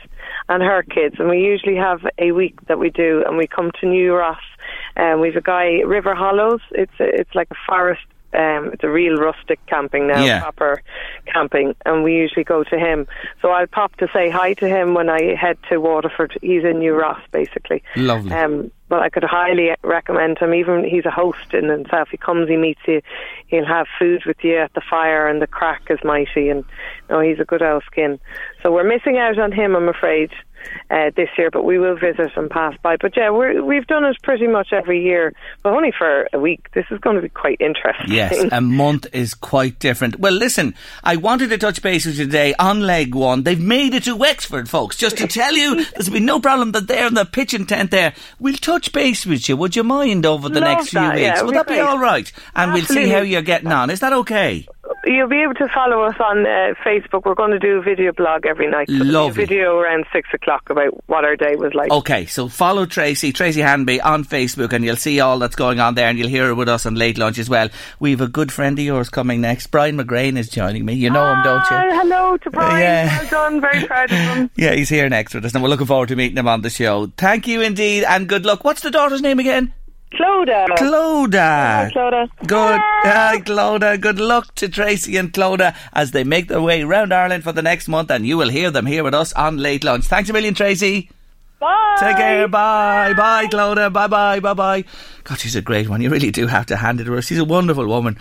and her kids, and we usually have a week that we do, and we come to New Ross. Um, we've a guy, River Hollows. It's a, it's like a forest. Um, it's a real rustic camping now, Yeah. proper camping, and we usually go to him. So I'll pop to say hi to him when I head to Waterford. He's in New Ross, basically. Lovely. Um, but I could highly recommend him. Even he's a host in himself. He comes, he meets you, he'll have food with you at the fire, and the crack is mighty. And know, he's a good old skin. So we're missing out on him, I'm afraid, uh, this year. But we will visit and pass by. But yeah, we're, we've done it pretty much every year, but only for a week. This is going to be quite interesting. Yes, a month is quite different. Well, listen, I wanted to touch base with you today on leg one. They've made it to Wexford, folks. Just to tell you, there's been no problem that they're in the pitching tent there. We'll touch base with you. Would you mind over the Love next few that, weeks? yeah, it Would would that be great. all right? And we'll see how you're getting on. Is that okay? You'll be able to follow us on uh, Facebook. We're going to do a video blog every night. So there'll be a Lovely. video around six o'clock about what our day was like. Okay, so follow Tracy, Tracy Hanby on Facebook, and you'll see all that's going on there, and you'll hear it with us on Late Lunch as well. We've a good friend of yours coming next. Brian McGrain is joining me. You know him, don't you? Ah, hello to Brian. Yeah. Well done. Very proud of him. Yeah, he's here next with us, and we're looking forward to meeting him on the show. Thank you indeed, and good luck. What's the daughter's name again? Clodagh. Clodagh. Clodagh. Good, uh, Clodagh. Good luck to Tracy and Clodagh as they make their way round Ireland for the next month, and you will hear them here with us on Late Lunch. Thanks a million, Tracy. Bye. Take care. Bye. Bye, Clodagh. Bye bye. Bye bye. God, she's a great one. You really do have to hand it to her. She's a wonderful woman.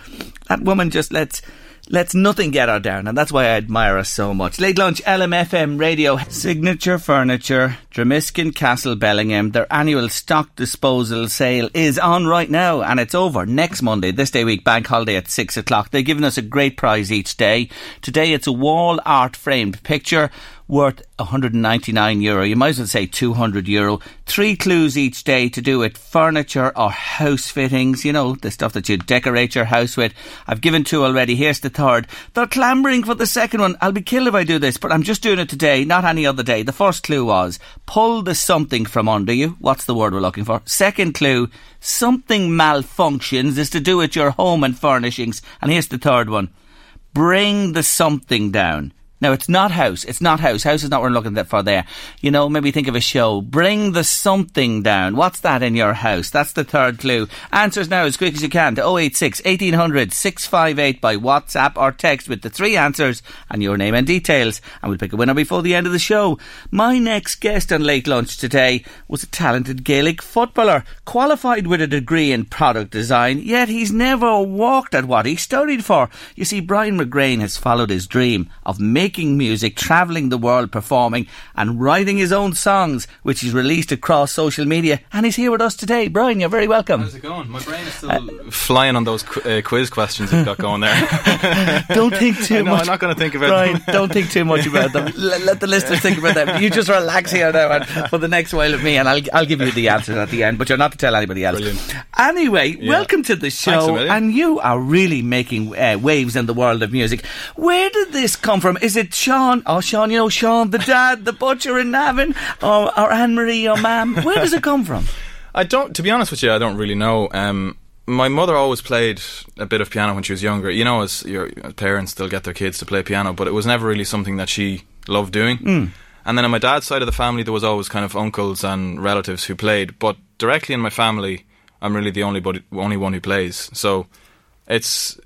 That woman just lets lets nothing get her down, and that's why I admire her so much. Late lunch, LMFM radio, signature furniture, Dromiskin Castle Bellingham. Their annual stock disposal sale is on right now, and it's over next Monday, this day week, bank holiday at six o'clock. They've given us a great prize each day. Today, it's a wall art framed picture worth 199 euro. You might as well say 200 euro. Three clues each day to do with furniture or house fittings, you know, the stuff that you decorate your house with. I've given two already. Here's the third. They're clamouring for the second one. I'll be killed if I do this, but I'm just doing it today, not any other day. The first clue was pull the something from under you. What's the word we're looking for? Second clue, something malfunctions is to do with your home and furnishings. And here's the third one bring the something down. Now, it's not house. It's not house. House is not what we're looking for there. You know, maybe think of a show. Bring the something down. What's that in your house? That's the third clue. Answers now as quick as you can to 086 1800 658 by WhatsApp or text with the three answers and your name and details. And we'll pick a winner before the end of the show. My next guest on Late Lunch today was a talented Gaelic footballer, qualified with a degree in product design, yet he's never walked at what he studied for. You see, Brian McGrain has followed his dream of making music, travelling the world performing, and writing his own songs, which he's released across social media. And he's here with us today. Brian, you're very welcome. How's it going? My brain is still flying on those qu- uh, quiz questions you've got going there. Don't think too know, much. I'm not going to think about Brian, them. don't think too much about them. Let, let the listeners think about them. You just relax here now and for the next while with me, and I'll I'll give you the answers at the end. But you're not to tell anybody else. Brilliant. Anyway, Yeah. welcome to the show, and you are really making uh, waves in the world of music. Where did this come from? Is it Sean? Oh, Sean, you know Sean, the dad, the butcher in Navan, or, or Anne Marie, your mum? Where does it come from? I don't, to be honest with you, I don't really know. Um, my mother always played a bit of piano when she was younger. You know, as your parents, they'll get their kids to play piano, but it was never really something that she loved doing. Hmm. And then on my dad's side of the family, there was always kind of uncles and relatives who played, but directly in my family, I'm really the only body, only one who plays. So it's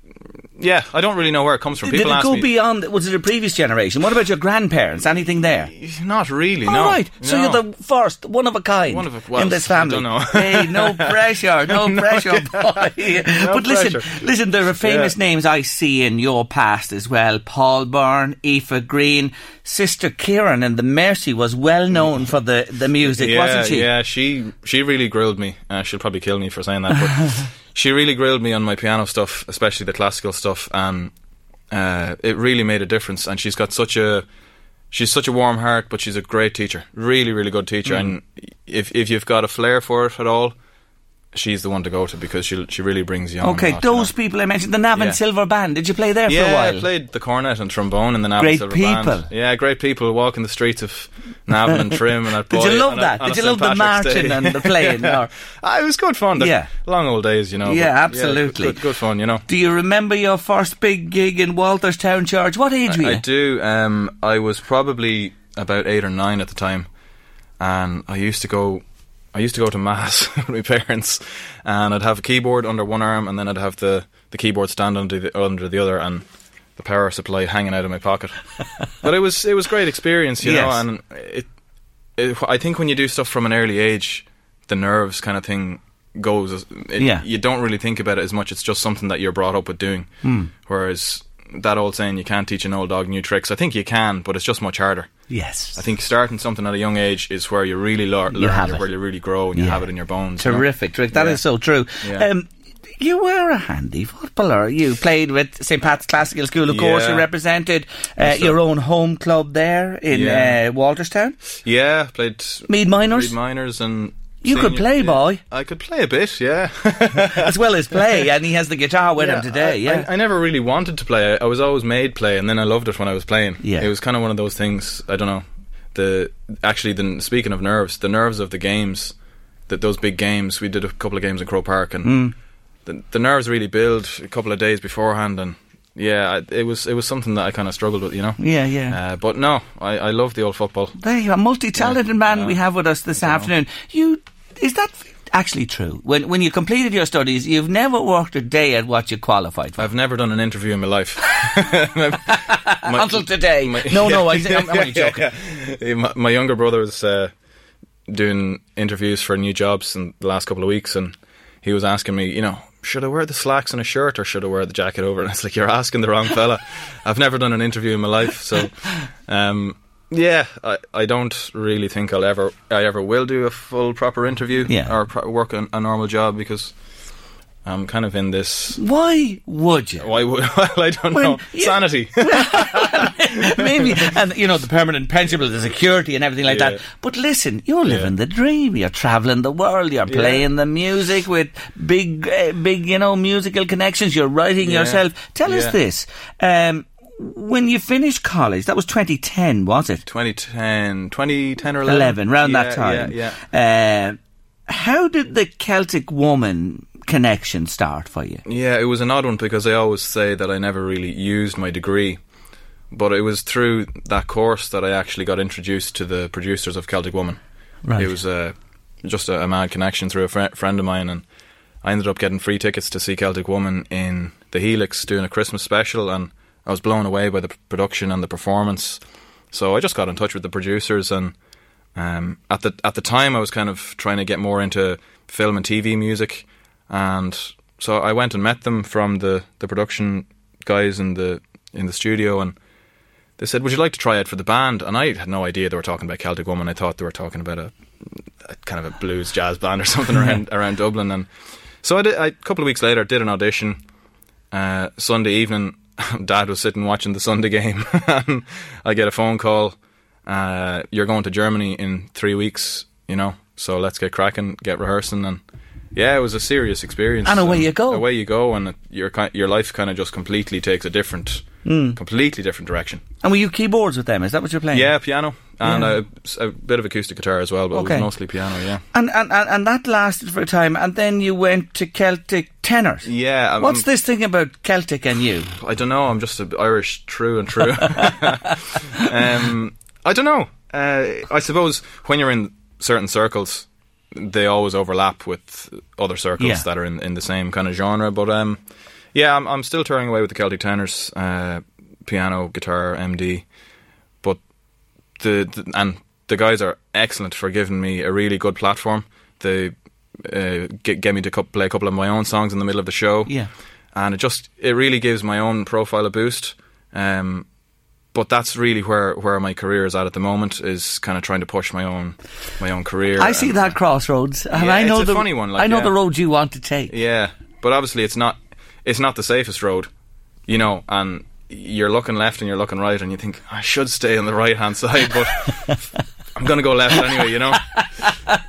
yeah, I don't really know where it comes from. Did it go me. beyond? Was it a previous generation? What about your grandparents? Anything there? Not really. All no. right, so No. you're the first, one of a kind One of a- well, in this I family. don't know. hey, no pressure, no, pressure, boy. but listen, pressure. listen, there are famous Yeah. names I see in your past as well. Paul Byrne, Aoife Green, Sister Kieran, and the Mercy was well known for the, the music, yeah, wasn't she? Yeah, she she really grilled me. Uh, she'll probably kill me for saying that, but she really grilled me on my piano stuff, especially the classical stuff, and uh, it really made a difference. And she's got such a she's such a warm heart, but she's a great teacher, really, really good teacher. Mm. And if if you've got a flair for it at all. She's the one to go to because she she really brings you on. Okay, lot, you those know. people I mentioned, the Navan Yeah. Silver Band. Did you play there for a Yeah, while? I played the cornet and trombone in the Navan Great Silver people. Band. Yeah, great people walking the streets of Navan and Trim and at Did you love on a- that? Did you love the marching and the playing, yeah. or- Ah, it was good fun. Yeah. long old days, you know. Yeah, but absolutely. good, good fun, you know. Do you remember your first big gig in Walterstown Church? What age were you? I do. Um, I was probably about eight or nine at the time, and I used to go. I used to go to mass with my parents, and I'd have a keyboard under one arm, and then I'd have the, the keyboard stand under the under the other, and the power supply hanging out of my pocket. but it was it was great experience, you know, and it, it. I think when you do stuff from an early age, the nerves kind of thing goes. It, Yeah. You don't really think about it as much. It's just something that you're brought up with doing. Hmm. Whereas that old saying, "You can't teach an old dog new tricks." I think you can, but it's just much harder. Yes. I think starting something at a young age is where you really lear- learn, have it. where you really grow, and you have it in your bones. you know? Terrific, Rick. That is Yeah. so true. Yeah. Um, you were a handy footballer. You played with St. Pat's Classical School, of course. Yeah. You represented uh, your own home club there in Yeah. uh, Walterstown. Yeah, played Meath Minors? Reed Minors, and You could play, yeah. boy. I could play a bit, yeah. as well as play, and he has the guitar with him today. I, yeah. I, I never really wanted to play. I, was always made play, and then I loved it when I was playing. Yeah. it was kind of one of those things. I don't know. The actually, the speaking of nerves, the nerves of the games, that those big games. We did a couple of games in Croke Park, and Mm. the, the nerves really build a couple of days beforehand, and yeah, it was it was something that I kind of struggled with, you know. Yeah, yeah. Uh, but no, I, I love the old football. There you are, multi-talented man we have with us this afternoon. You is that actually true? When when you completed your studies, you've never worked a day at what you qualified for I've never done an interview in my life. My- until today. my- no, no, I, I'm, I'm only joking. yeah, yeah. My, my younger brother was uh, doing interviews for new jobs in the last couple of weeks, and he was asking me, you know, should I wear the slacks and a shirt or should I wear the jacket over? And it's like you're asking the wrong fella. I've never done an interview in my life, so um, yeah, I, I don't really think I'll ever I ever will do a full proper interview Yeah. or pro- work a, a normal job because. I'm kind of in this. Why would you? Why would well, I don't When know you- sanity. Maybe, and you know the permanent principle, the security, and everything like Yeah. that. But listen, you're living the dream. You're traveling the world. You're Yeah. playing the music with big, uh, big, you know, musical connections. You're writing Yeah. yourself. Tell us this: um, when you finished college, that was 2010, was it? 2010, 2010 or 11. 11, round yeah, that time. Yeah, yeah. Uh, how did the Celtic woman connection start for you? Yeah, it was an odd one because I always say that I never really used my degree. But it was through that course that I actually got introduced to the producers of Celtic Woman. Right. It was uh, just a, a mad connection through a fri friend of mine, and I ended up getting free tickets to see Celtic Woman in the Helix doing a Christmas special, and I was blown away by the production and the performance. So I just got in touch with the producers, and um, at the at the time I was kind of trying to get more into film and TV music, and so I went and met them from the, the production guys in the in the studio, and they said, "Would you like to try out for the band?" And I had no idea they were talking about Celtic Woman. I thought they were talking about a, a kind of a blues jazz band or something around around Dublin. And so I did. I, a couple of weeks later, did an audition. Uh, Sunday evening, Dad was sitting watching the Sunday game, and I get a phone call. Uh, you're going to Germany in three weeks, you know. So let's get cracking, get rehearsing, and yeah, it was a serious experience. And away you go. Away you go, and it, your your life kind of just completely takes a different, Hmm. completely different direction. And were you keyboards with them? Is that what you're playing? Yeah, piano and Yeah. A, a bit of acoustic guitar as well, but Okay. it was mostly piano. Yeah, And, and and that lasted for a time, and then you went to Celtic tenors. yeah. I'm- What's this thing about Celtic and you? I don't know. I'm just a Irish true and true. um, I don't know. Uh, I suppose when you're in certain circles, they always overlap with other circles Yeah. that are in, in the same kind of genre. But um, yeah, I'm, I'm still touring away with the Celtic tenors, uh, piano, guitar, MD. But the, the and the guys are excellent for giving me a really good platform. They uh, get, get me to play a couple of my own songs in the middle of the show Yeah. and it just it really gives my own profile a boost. Um, but that's really where, where my career is at at the moment is kind of trying to push my own my own career. I see that crossroads, and Yeah, I know it's a the funny one, like, I know yeah. the road you want to take. Yeah, but obviously it's not it's not the safest road, you know. And you're looking left and you're looking right, and you think I should stay on the right hand side, but I'm gonna go left anyway, you know.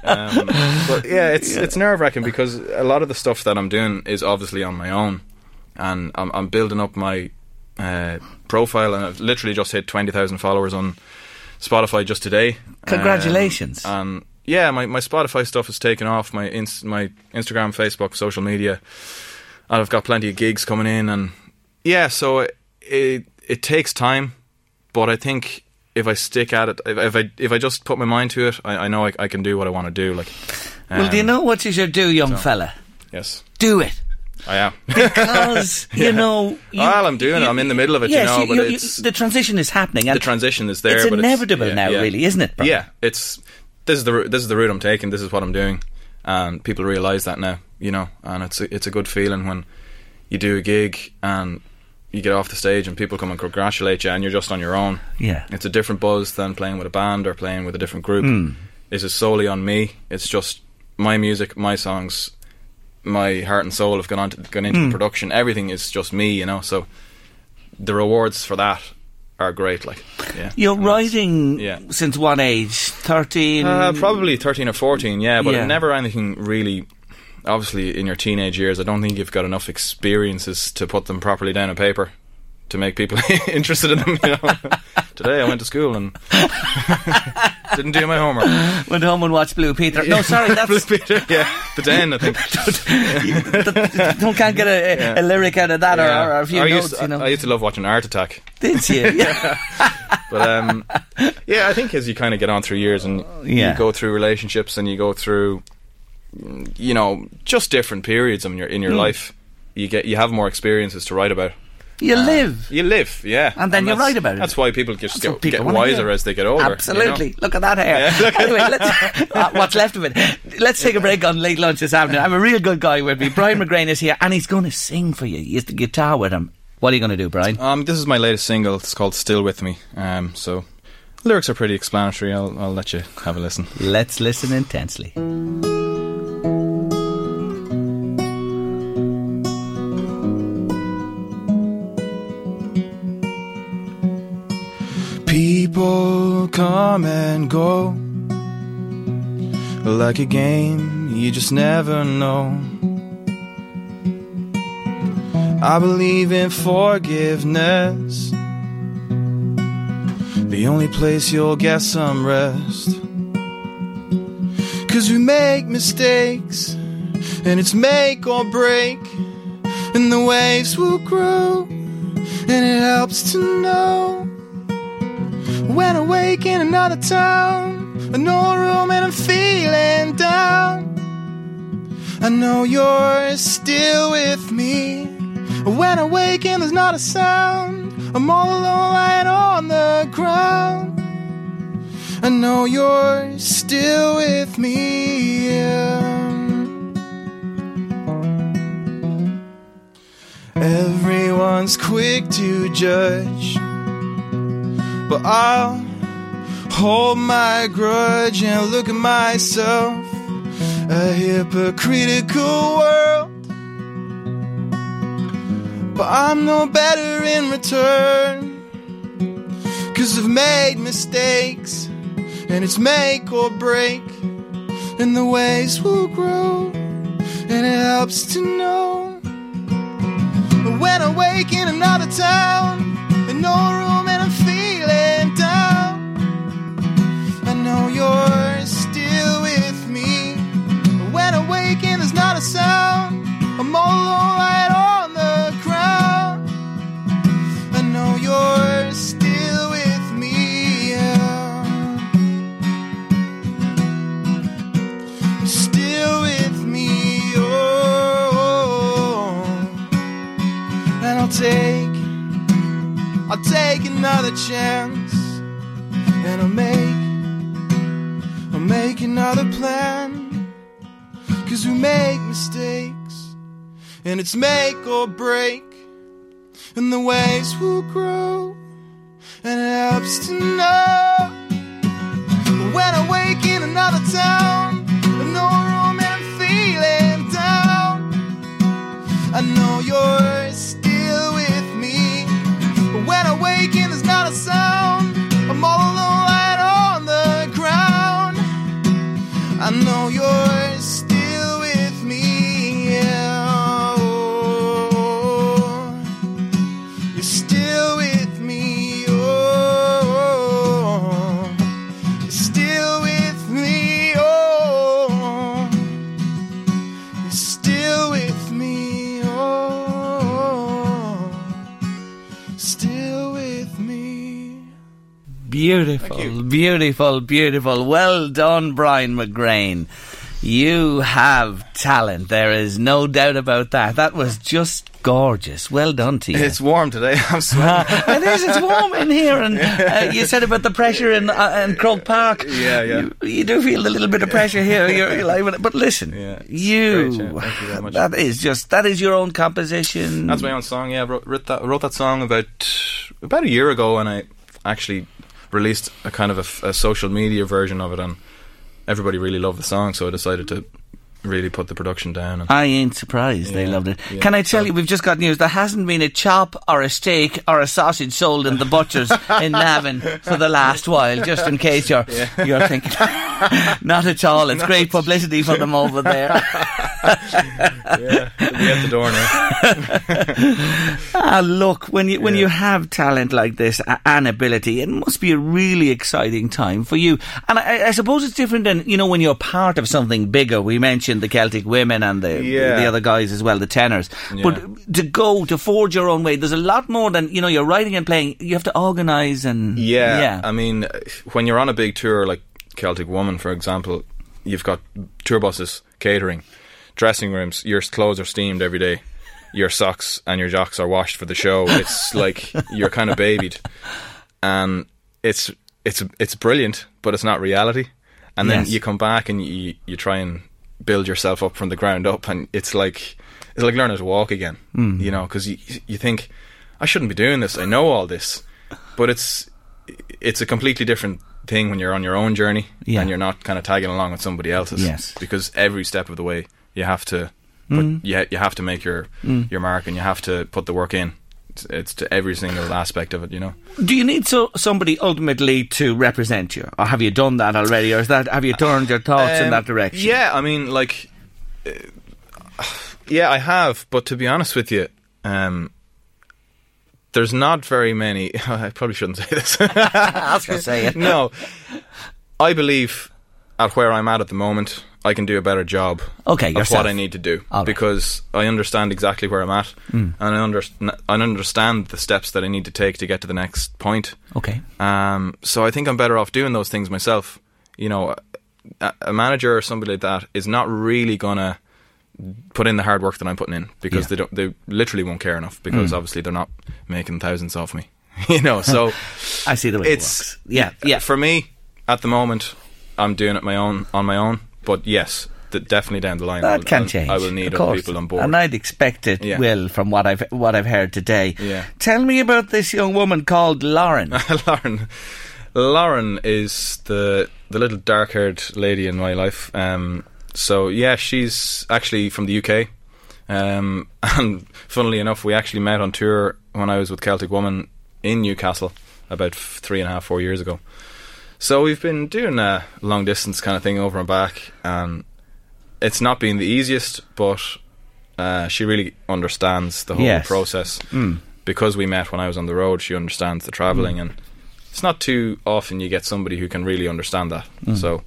Um, but yeah, it's it's nerve wracking because a lot of the stuff that I'm doing is obviously on my own, and I'm, I'm building up my uh, profile, and I've literally just hit twenty thousand followers on Spotify just today. Congratulations. Um, and yeah, my, my Spotify stuff has taken off. My ins- my Instagram, Facebook, social media. And I've got plenty of gigs coming in, and yeah, so it it, it takes time, but I think if I stick at it, if, if I if I just put my mind to it, I, I know I, I can do what I want to do. Like, well, do you um, know what you should do, young fella? Yes, Do it. I am. Because, you know. You, well, I'm doing it. I'm in the middle of it, yes, you know. you- but you- it's the transition is happening. And the transition is there. It's inevitable yeah, now, yeah. really, isn't it? Yeah, it's this is the this is the route I'm taking. This is what I'm doing, and people realise that now. You know, and it's a, it's a good feeling when you do a gig and you get off the stage and people come and congratulate you, and you're just on your own. Yeah. It's a different buzz than playing with a band or playing with a different group. Mm. This is solely on me. It's just my music, my songs, my heart and soul have gone on to, gone into Mm. the production. Everything is just me, you know. So the rewards for that are great. Like, yeah. You're writing yeah. since what age? 13? Uh, probably 13 or 14, yeah, but Yeah. never anything really. Obviously, in your teenage years, I don't think you've got enough experiences to put them properly down on paper to make people interested in them. You know? Today, I went to school and didn't do my homework. Went home and watched Blue Peter. No, sorry, that's. Blue Peter, yeah, the den, I think. don't can't get a, a, a lyric out of that Yeah. or, or a few I notes, used, you know. I used to love watching Art Attack. Did you? Yeah. But um, yeah, I think as you kind of get on through years and Yeah. you go through relationships and you go through, you know, just different periods in your in your Mm. life, you get you have more experiences to write about. You Uh, live. You live, yeah, And then you write about it. That's why people just get, people get wiser hear. as they get older. you know? Absolutely. Look at that hair. Yeah, anyway, let's, uh, what's left of it. Let's take a break on late lunch this afternoon. I'm a real good guy with me. Brian McGrain is here, and he's going to sing for you. He has the guitar with him. What are you going to do, Brian? Um, this is my latest single. It's called "Still with Me." Um, so lyrics are pretty explanatory. I'll I'll let you have a listen. Let's listen intensely. People come and go like a game, you just never know. I believe in forgiveness, the only place you'll get some rest. Cause we make mistakes, and it's make or break, and the waves will grow, and it helps to know. When awake in another town, no room and I'm feeling down. I know you're still with me. When awake and there's not a sound, I'm all alone lying on the ground. I know you're still with me. yeah. Everyone's quick to judge but I'll hold my grudge and look at myself. A hypocritical world, but I'm no better in return. Cause I've made mistakes, and it's make or break, and the ways will grow, and it helps to know. But when I wake in another town, and no room you're still with me. When I wake and there's not a sound, I'm all alone right on the ground. I know you're still with me. yeah. Still with me, oh. And I'll take, I'll take another chance, another plan. Cause we make mistakes, and it's make or break, and the waves will grow, and it helps to know. When I wake in another town, no room and feeling down. I know you're know You. Beautiful, beautiful, beautiful. Well done, Brian McGrain. You have talent. There is no doubt about that. That was just gorgeous. Well done to you. It's warm today. I'm sweating. it is. It's warm in here, and uh, you said about the pressure in uh, in Croke Park. Yeah, yeah. You, you do feel a little bit of pressure here. You're, you're like, but listen, Yeah, you. You. That is just that is your own composition. That's my own song. Yeah, I wrote, wrote that wrote that song about about a year ago, and I actually released a kind of a social media version of it, and everybody really loved the song, so I decided to really put the production down. And I ain't surprised they loved it. yeah. Can I tell you, we've just got news. There hasn't been a chop or a steak or a sausage sold in the butchers in Navan for the last while, just in case you're you're thinking. Not at all. It's great publicity for them over there. yeah, be at the door now. ah, look, when you when you have talent like this and ability, it must be a really exciting time for you. And I, I suppose it's different than you know when you're part of something bigger. We mentioned the Celtic women and the Yeah. the other guys as well, the tenors. But to go to forge your own way, there's a lot more than you know. You're writing and playing. You have to organise and Yeah, yeah. I mean, when you're on a big tour like Celtic Woman, for example, you've got tour buses, catering, dressing rooms. Your clothes are steamed every day. Your socks and your jocks are washed for the show. It's like you're kind of babied, and it's it's it's brilliant, but it's not reality. And then Yes. you come back and you you try and build yourself up from the ground up, and it's like it's like learning to walk again. Mm. You know, because you you think I shouldn't be doing this. I know all this, but it's it's a completely different thing when you're on your own journey Yeah. and you're not kind of tagging along with somebody else's. Yes. because every step of the way you have to put, Mm. you, you have to make your your mark and you have to put the work in. It's, it's to every single aspect of it, you know. Do you need so somebody ultimately to represent you, or have you done that already, or is that have you turned your thoughts in Um, that direction? Yeah, I mean, like, uh, yeah, I have. But to be honest with you, um, there's not very many. I probably shouldn't say this. I was going to say it. no, I believe at where I'm at at the moment, I can do a better job. Okay, of yourself. what I need to do right. because I understand exactly where I'm at, Mm. and I, under- I understand the steps that I need to take to get to the next point. Okay. Um, so I think I'm better off doing those things myself. You know, a, a manager or somebody like that is not really gonna put in the hard work that I'm putting in because Yeah. they don't. They literally won't care enough because Mm. obviously they're not making thousands off me. you know, so I see the way it's it works. Yeah, yeah. For me, at the moment, I'm doing it my own on my own. But yes, definitely down the line, That I'll- can I'll- change. I will need other people on board. and I'd expect it Yeah. will from what I've what I've heard today. Yeah. Tell me about this young woman called Lauren. Lauren. Lauren is the the little dark haired lady in my life. Um, so yeah, she's actually from the UK. Um, and funnily enough, we actually met on tour when I was with Celtic Woman in Newcastle about f- three and a half, four years ago. So we've been doing a long distance kind of thing over and back, and it's not been the easiest, but uh, she really understands the whole Yes. process. Mm. Because we met when I was on the road, she understands the travelling, and it's not too often you get somebody who can really understand that. Mm. So,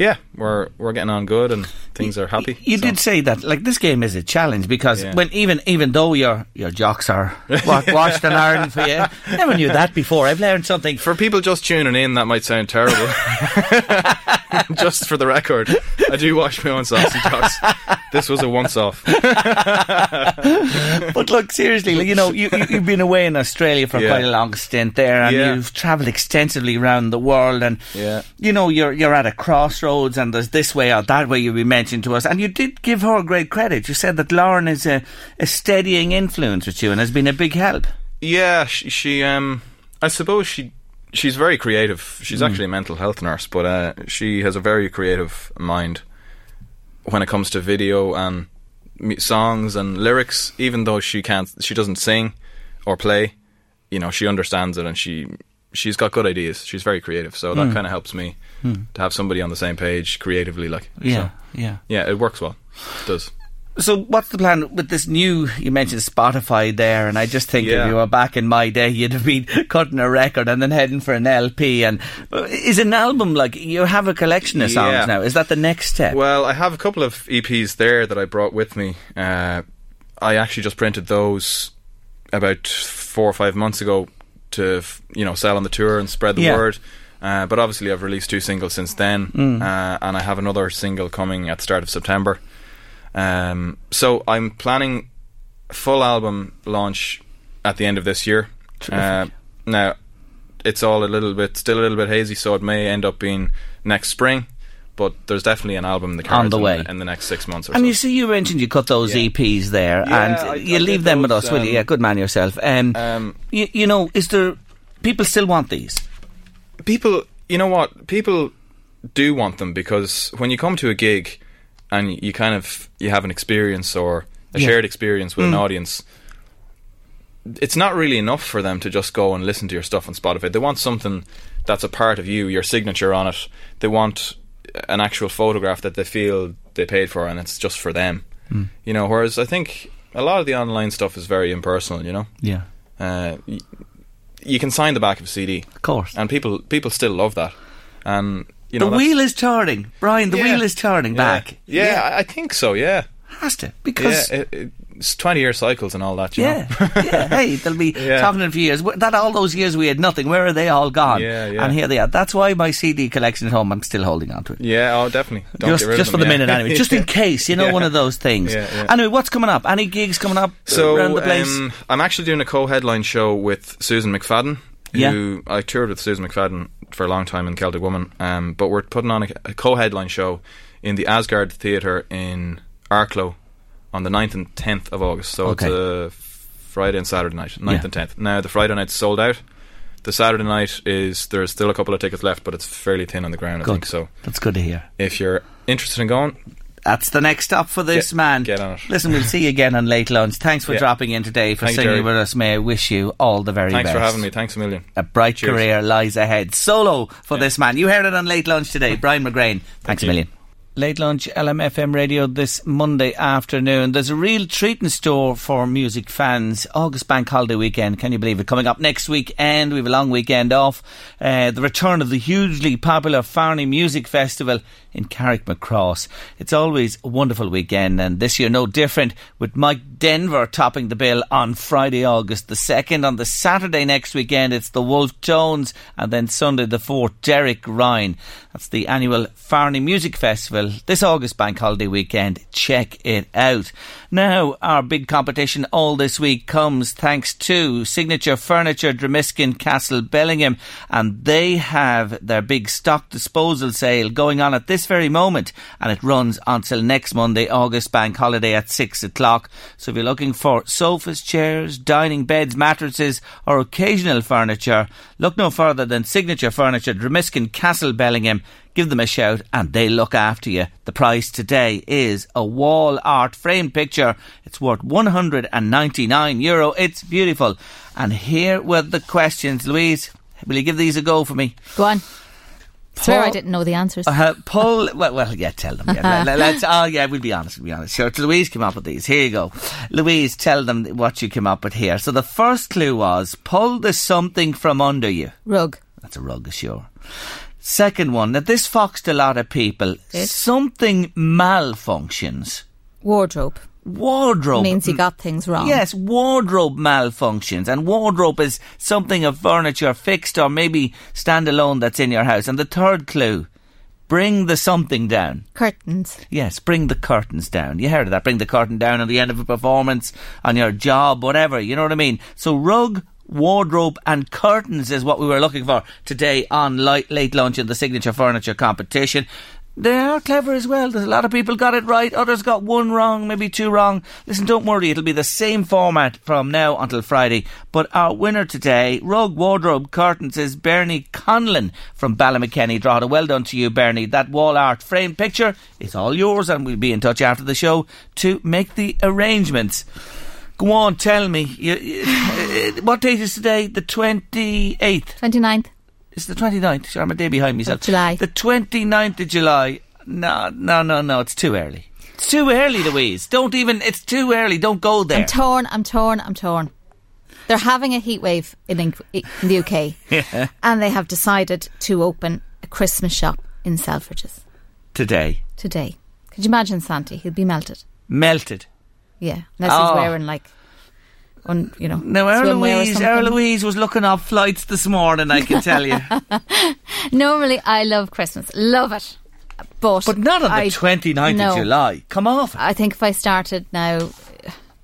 yeah, we're we're getting on good, and things are happy. You So- did say that, like this game is a challenge because Yeah. when even even though your your jocks are washed and ironed for you, never knew that before. I've learned something. For people just tuning in, that might sound terrible. just for the record, I do wash my own sausage jocks. This was a once-off. but look, seriously, like, you know, you, you, you've been away in Australia for Yeah. quite a long stint there, and Yeah. you've travelled extensively around the world, and Yeah. you know, you're you're at a crossroads, and there's this way or that way. You be mentioned to us, and you did give her great credit. You said that Lauren is a, a steadying influence with you, and has been a big help. Yeah, she, she um, I suppose she she's very creative. She's Mm. actually a mental health nurse, but uh, she has a very creative mind when it comes to video and songs and lyrics. Even though she can't, she doesn't sing or play. You know, she understands it, and she she's got good ideas. She's very creative, so that Mm. kind of helps me Mm. to have somebody on the same page creatively. Like, Yeah, so, yeah. yeah, it works well. It does. So, what's the plan with this new? You mentioned Spotify there, and I just think Yeah. if you were back in my day, you'd have been cutting a record and then heading for an LP. And uh, is an album like you have a collection of songs Yeah. now? Is that the next step? Well, I have a couple of EPs there that I brought with me. Uh, I actually just printed those about four or five months ago to you know sell on the tour and spread the Yeah. word. Uh, but obviously, I've released two singles since then, Mm. uh, and I have another single coming at the start of September. Um, so I'm planning a full album launch at the end of this year. Uh, now, it's all a little bit, still a little bit hazy, so it may end up being next spring. But there's definitely an album in the cards the in, way. in the next six months or And so. you see, you mentioned you cut those Yeah. EPs there, Yeah, and I- you I leave them with those, us, will you? um, Yeah, good man yourself. Um, Um, you, you know, is there people still want these? people you know what people do want them because when you come to a gig and you kind of you have an experience or a Yeah. shared experience with Mm. an audience it's not really enough for them to just go and listen to your stuff on Spotify they want something that's a part of you your signature on it they want an actual photograph that they feel they paid for and it's just for them Mm. you know whereas I think a lot of the online stuff is very impersonal you know Yeah, uh, y- you can sign the back of a CD, of course. and people people still love that. And you know, the wheel is turning, Brian. The Yeah. wheel is turning yeah. back. Yeah, I I think so. Yeah, has to because yeah, it, it, it's twenty year cycles and all that. You Yeah, know? yeah. Hey, they'll be Yeah. talking in a few years. That all those years we had nothing. Where are they all gone? Yeah, yeah. And here they are. That's why my CD collection at home. I'm still holding on to it. yeah. Oh, definitely. Don't just just for them, the yeah. minute, anyway. Just in case, you know, Yeah. one of those things. Yeah, yeah. Anyway, what's coming up? Any gigs coming up So around the place? um, I'm actually doing a co-headline show with Susan McFadden. Yeah. Who I toured with Susan McFadden for a long time in Celtic Woman. Um, but we're putting on a, a co-headline show in the Asgard Theatre in Arklow on the 9th and 10th of August. So Okay. it's a Friday and Saturday night, 9th Yeah. and 10th. Now the Friday night's sold out. The Saturday night is there's still a couple of tickets left, but it's fairly thin on the ground. I Good. think so. That's good to hear. If you're interested in going, That's the next stop for this Get- man. get on it. Listen, we'll see you again on late lunch. Thanks for Yeah. dropping in today, for Thanks, singing Jerry. with us. May I wish you all the very best. thanks for having me. Thanks a million. A bright Cheers. career lies ahead. Solo for Yeah. this man. You heard it on Late Lunch today. Brian McGrain. Thanks a you. million. Late Lunch LMFM radio this Monday afternoon. There's a real treat in store for music fans. August Bank Holiday weekend, can you believe it? Coming up next weekend, we have a long weekend off. Uh, the return of the hugely popular Farney Music Festival in Carrickmacross. It's always a wonderful weekend, and this year no different, with Mike Denver topping the bill on Friday, August the 2nd. On the Saturday next weekend, it's the Wolf Tones, and then Sunday the 4th, Derek Ryan. That's the annual Farney Music Festival this August Bank Holiday weekend. Check it out. Now, our big competition all this week comes thanks to Signature Furniture, Dromiskin Castle, Bellingham, and they have their big stock disposal sale going on at this very moment, and it runs until next Monday, August Bank Holiday at 6 o'clock. So if you're looking for sofas, chairs, dining beds, mattresses, or occasional furniture, look no further than Signature Furniture, Dromiskin Castle, Bellingham. Give them a shout and they look after you. The price today is a wall art frame picture. It's worth 199 euro. It's beautiful. And here were the questions. Louise, will you give these a go for me? Go on. Swear I didn't know the answers. Uh, Paul, well, well, yeah, tell them. Yeah, let, us oh, yeah, we'll be honest, we'll be honest. Sure, Louise came up with these. Here you go. Louise, tell them what you came up with here. So the first clue was pull the something from under you. Rug. That's a rug, sure. Second one, that this foxed a lot of people. Something malfunctions. Wardrobe. Wardrobe. Means you got things wrong. Yes, wardrobe malfunctions. And wardrobe is something of furniture fixed or maybe standalone that's in your house. And the third clue, bring the something down. Curtains. Yes, bring the curtains down. You heard of that. Bring the curtain down at the end of a performance, on your job, whatever. You know what I mean? So rug, wardrobe and curtains is what we were looking for today on light, late lunch in the signature furniture competition. They are clever as well. There's a lot of people got it right. Others got one wrong, maybe two wrong. Listen, don't worry. It'll be the same format from now until Friday. But our winner today, rug, wardrobe, curtains, is Bernie Conlon from Ballymakenny. Drogheda. Well done to you, Bernie. That wall art frame picture is all yours, and we'll be in touch after the show to make the arrangements. Go on, tell me. You, you, what date is today? The 28th. 29th. It's the 29th. Sure, I'm a day behind myself. July. The 29th of July. No, no, no, no. It's too early. It's too early, Louise. Don't even. It's too early. Don't go there. I'm torn, I'm torn, I'm torn. They're having a heat wave in, in the UK. Yeah. And they have decided to open a Christmas shop in Selfridges Today. today. Could you imagine Santi? He'll be melted. Melted. Yeah. Unless Oh. he's wearing like un, you know, Now, swimwear or Eloise. Louise was looking up flights this morning, I can tell you. Normally, I love Christmas, love it, but but not on the I- 29th no. of July. Come off. I think if I started now,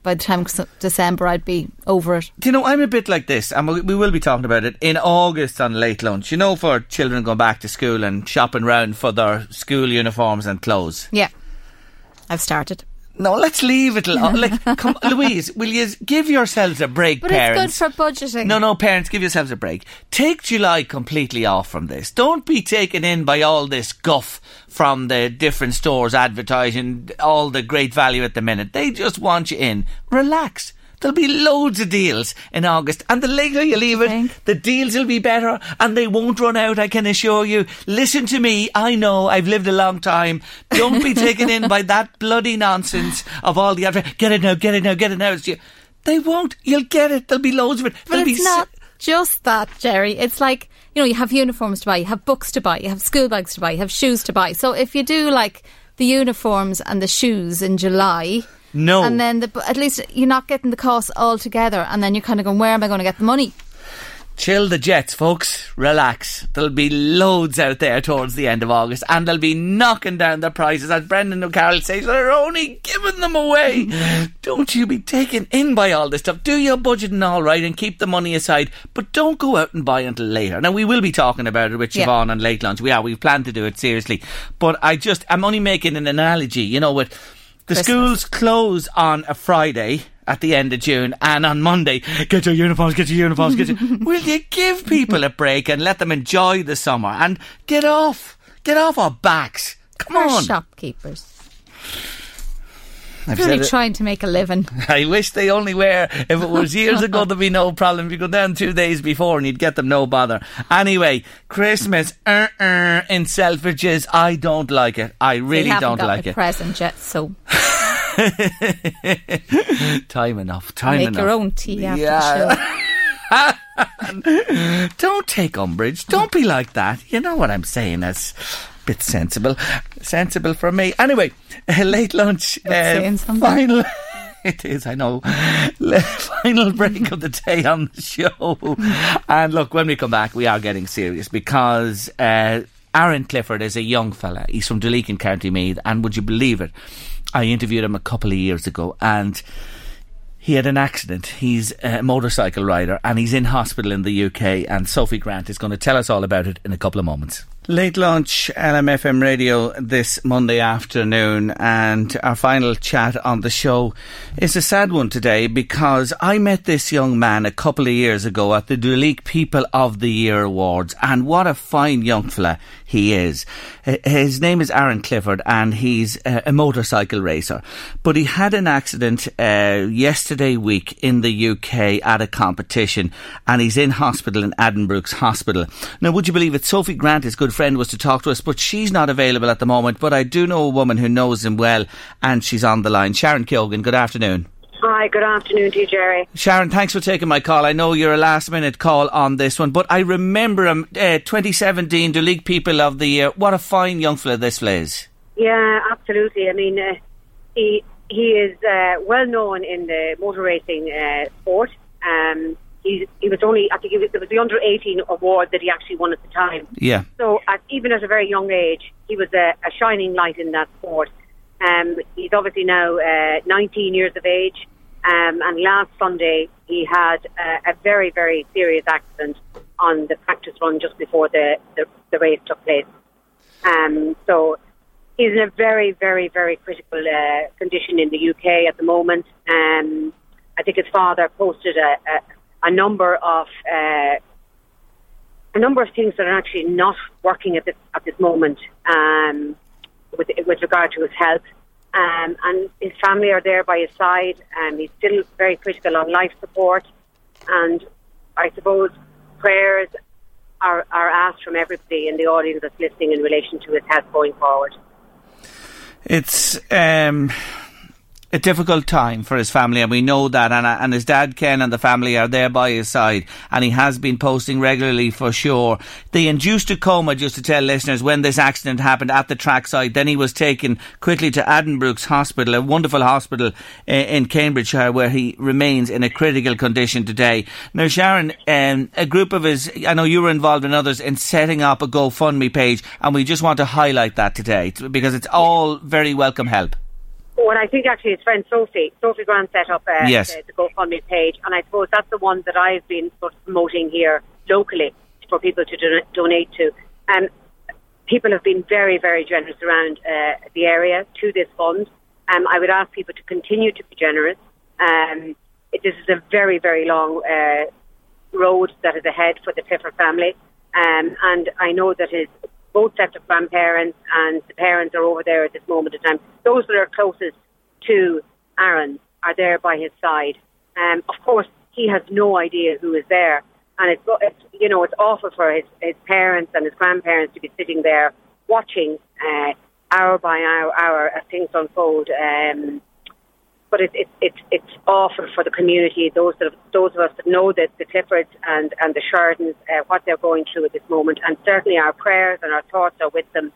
by the time December, I'd be over it. Do you know, I'm a bit like this, and we we will be talking about it in August on Late Lunch. You know, for children going back to school and shopping round for their school uniforms and clothes. Yeah, I've started. No, let's leave it. al- oh, Like, come, Louise, will you give yourselves a break, But parents? it's good for budgeting. No, no, parents, give yourselves a break. Take July completely off from this. Don't be taken in by all this guff from the different stores advertising all the great value at the minute. They just want you in. Relax. There'll be loads of deals in August, and the later you leave it, the deals will be better, and they won't run out. I can assure you. Listen to me. I know. I've lived a long time. Don't be taken in by that bloody nonsense of all the adver- get it now, get it now, get it now. They won't. You'll get it. There'll be loads of it. But There'll it's not just that, Jerry. It's like, you know, you have uniforms to buy, you have books to buy, you have school bags to buy, you have shoes to buy. So if you do like the uniforms and the shoes in July, No. and then the, at least you're not getting the costs all together, and then you're kind of going, where am I going to get the money? Chill the jets, folks. Relax. There'll be loads out there towards the end of August, and they'll be knocking down the prices. As Brendan O'Carroll says, they're only giving them away. Mm-hmm. don't you be taken in by all this stuff. Do your budgeting all right and keep the money aside, but don't go out and buy until later. Now, we will be talking about it with Yeah. Siobhan on late lunch. We are. We've planned to do it seriously. But I just, I'm only making an analogy, you know, with the Christmas. schools close on a Friday at the end of June, and on Monday, get your uniforms, get your uniforms, get your. Will you give people a break and let them enjoy the summer and get off, get off our backs? Come on. shopkeepers. I've Really trying to make a living. I wish they only were. If it was years ago, there'd be no problem. If you go down two days before and you'd get them no bother. Anyway, Christmas uh, uh, in Selfridges, I don't like it. I really don't like a it. present yet, so time enough. Time make enough. your own tea after Yeah. the show. Don't take umbrage. Don't be like that. You know what I'm saying. That's bit sensible. Sensible for me. Anyway, uh, late lunch. Uh, final. It is, I know. Final break of the day on the show. And look, when we come back, we are getting serious because uh, Aaron Clifford is a young fella. He's from Duleek in County Meath. And would you believe it? I interviewed him a couple of years ago and he had an accident. He's a motorcycle rider and he's in hospital in the UK. And Sophie Grant is going to tell us all about it in a couple of moments. Late Lunch LMFM radio this Monday afternoon, and our final chat on the show is a sad one today because I met this young man a couple of years ago at the Duleek People of the Year Awards, and what a fine young fella he is. His name is Aaron Clifford, and he's a, a motorcycle racer. But he had an accident uh, yesterday week in the UK at a competition, and he's in hospital in Addenbrooke's Hospital. Now, would you believe it? Sophie Grant, is good friend, was to talk to us, but she's not available at the moment. But I do know a woman who knows him well, and she's on the line. Sharon Keogan, good afternoon. Hi, good afternoon to you, Jerry. Sharon, thanks for taking my call. I know you're a last minute call on this one, but I remember him, uh, 2017, Duleek People of the Year. What a fine young fella this is. Yeah, absolutely. I mean, uh, he he is uh, well known in the motor racing uh, sport. Um, he he was only I think it was, it was the under eighteen award that he actually won at the time. Yeah. So at, even at a very young age, he was a, a shining light in that sport. Um, he's obviously now uh, 19 years of age, um, and last Sunday he had uh, a very, very serious accident on the practice run just before the, the, the race took place. Um, so he's in a very, very, very critical uh, condition in the UK at the moment. Um, I think his father posted a, a, a number of uh, a number of things that are actually not working at this at this moment um, with with regard to his health. Um, and his family are there by his side. Um, he's still very critical on life support, and I suppose prayers are, are asked from everybody in the audience that's listening in relation to his health going forward. It's um, a difficult time for his family, and we know that. And, and his dad, Ken, and the family are there by his side, and he has been posting regularly for sure. They induced a coma, just to tell listeners, when this accident happened at the trackside, then he was taken quickly to Addenbrooke's Hospital, a wonderful hospital in Cambridgeshire, where he remains in a critical condition today. Now, Sharon, um, a group of his, I know you were involved in others in setting up a GoFundMe page, and we just want to highlight that today because it's all very welcome help. Well, I think actually his friend Sophie, Sophie Grant set up uh, yes. the, the GoFundMe page, and I suppose that's the one that I've been sort of promoting here locally for people to do, donate to. And people have been very, very generous around uh, the area to this fund. Um, I would ask people to continue to be generous. Um, it, this is a very, very long uh, road that is ahead for the Clifford family. Um, and I know that his both sets of grandparents and the parents are over there at this moment in time. Those that are closest to Aaron are there by his side. Um, of course, he has no idea who is there, and it's, it's you know it's awful for his, his parents and his grandparents to be sitting there watching uh, hour by hour, hour as things unfold. Um, but it's it, it, it's awful for the community. Those that those of us that know that the Cliffords and and the Shardens, uh, what they're going through at this moment, and certainly our prayers and our thoughts are with them.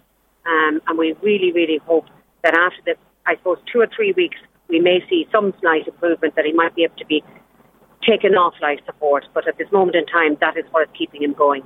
Um, and we really, really hope that after the, I suppose, two or three weeks, we may see some slight improvement that he might be able to be taken off life support. But at this moment in time, that is what is keeping him going.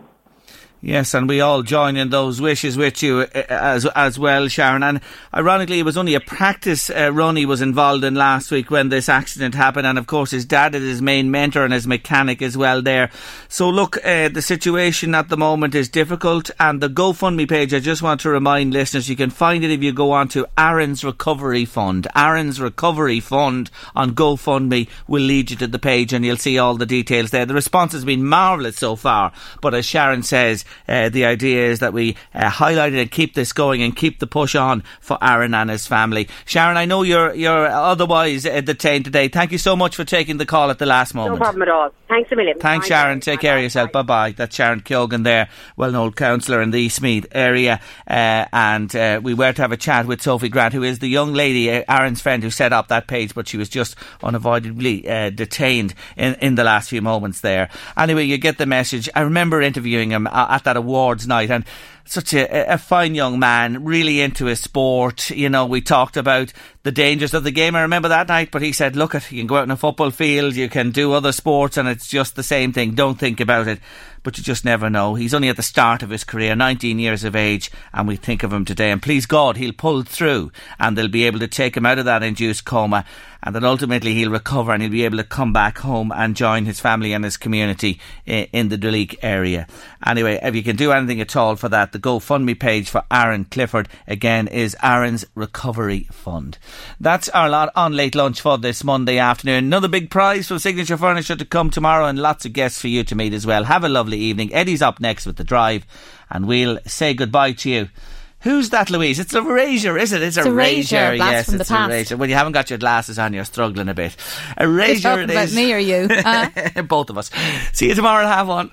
Yes, and we all join in those wishes with you uh, as as well, Sharon. And ironically, it was only a practice uh, run he was involved in last week when this accident happened. And of course, his dad is his main mentor and his mechanic as well there. So look, uh, the situation at the moment is difficult. And the GoFundMe page, I just want to remind listeners, you can find it if you go on to Aaron's Recovery Fund. Aaron's Recovery Fund on GoFundMe will lead you to the page and you'll see all the details there. The response has been marvellous so far. But as Sharon says, uh, the idea is that we uh, highlight it and keep this going and keep the push on for Aaron and his family. Sharon, I know you're you're otherwise uh, detained today. Thank you so much for taking the call at the last moment. No problem at all. Thanks a million. Thanks, bye, Sharon. Take bye, care of yourself. Bye bye. That's Sharon Keogan there, well known councillor in the Eastmeath area. Uh, and uh, we were to have a chat with Sophie Grant, who is the young lady, uh, Aaron's friend, who set up that page, but she was just unavoidably uh, detained in, in the last few moments there. Anyway, you get the message. I remember interviewing him at that awards night. And such a, a fine young man, really into his sport. You know, we talked about the dangers of the game. I remember that night, but he said, look, at you can go out in a football field, you can do other sports, and it's just the same thing. Don't think about it. But you just never know. He's only at the start of his career, 19 years of age, and we think of him today. And please God, he'll pull through, and they'll be able to take him out of that induced coma, and then ultimately he'll recover and he'll be able to come back home and join his family and his community eh, in the Duleek area. Anyway, if you can do anything at all for that, the GoFundMe page for Aaron Clifford again is Aaron's Recovery Fund. That's our lot on late lunch for this Monday afternoon. Another big prize from Signature Furniture to come tomorrow, and lots of guests for you to meet as well. Have a lovely evening. Eddie's up next with the drive, and we'll say goodbye to you. Who's that, Louise? It's a razor, is it? It's, it's a, a razor. razor. Yes, it's a razor. Well, you haven't got your glasses on, you're struggling a bit. A razor it about me or you? Uh? Both of us. See you tomorrow half one.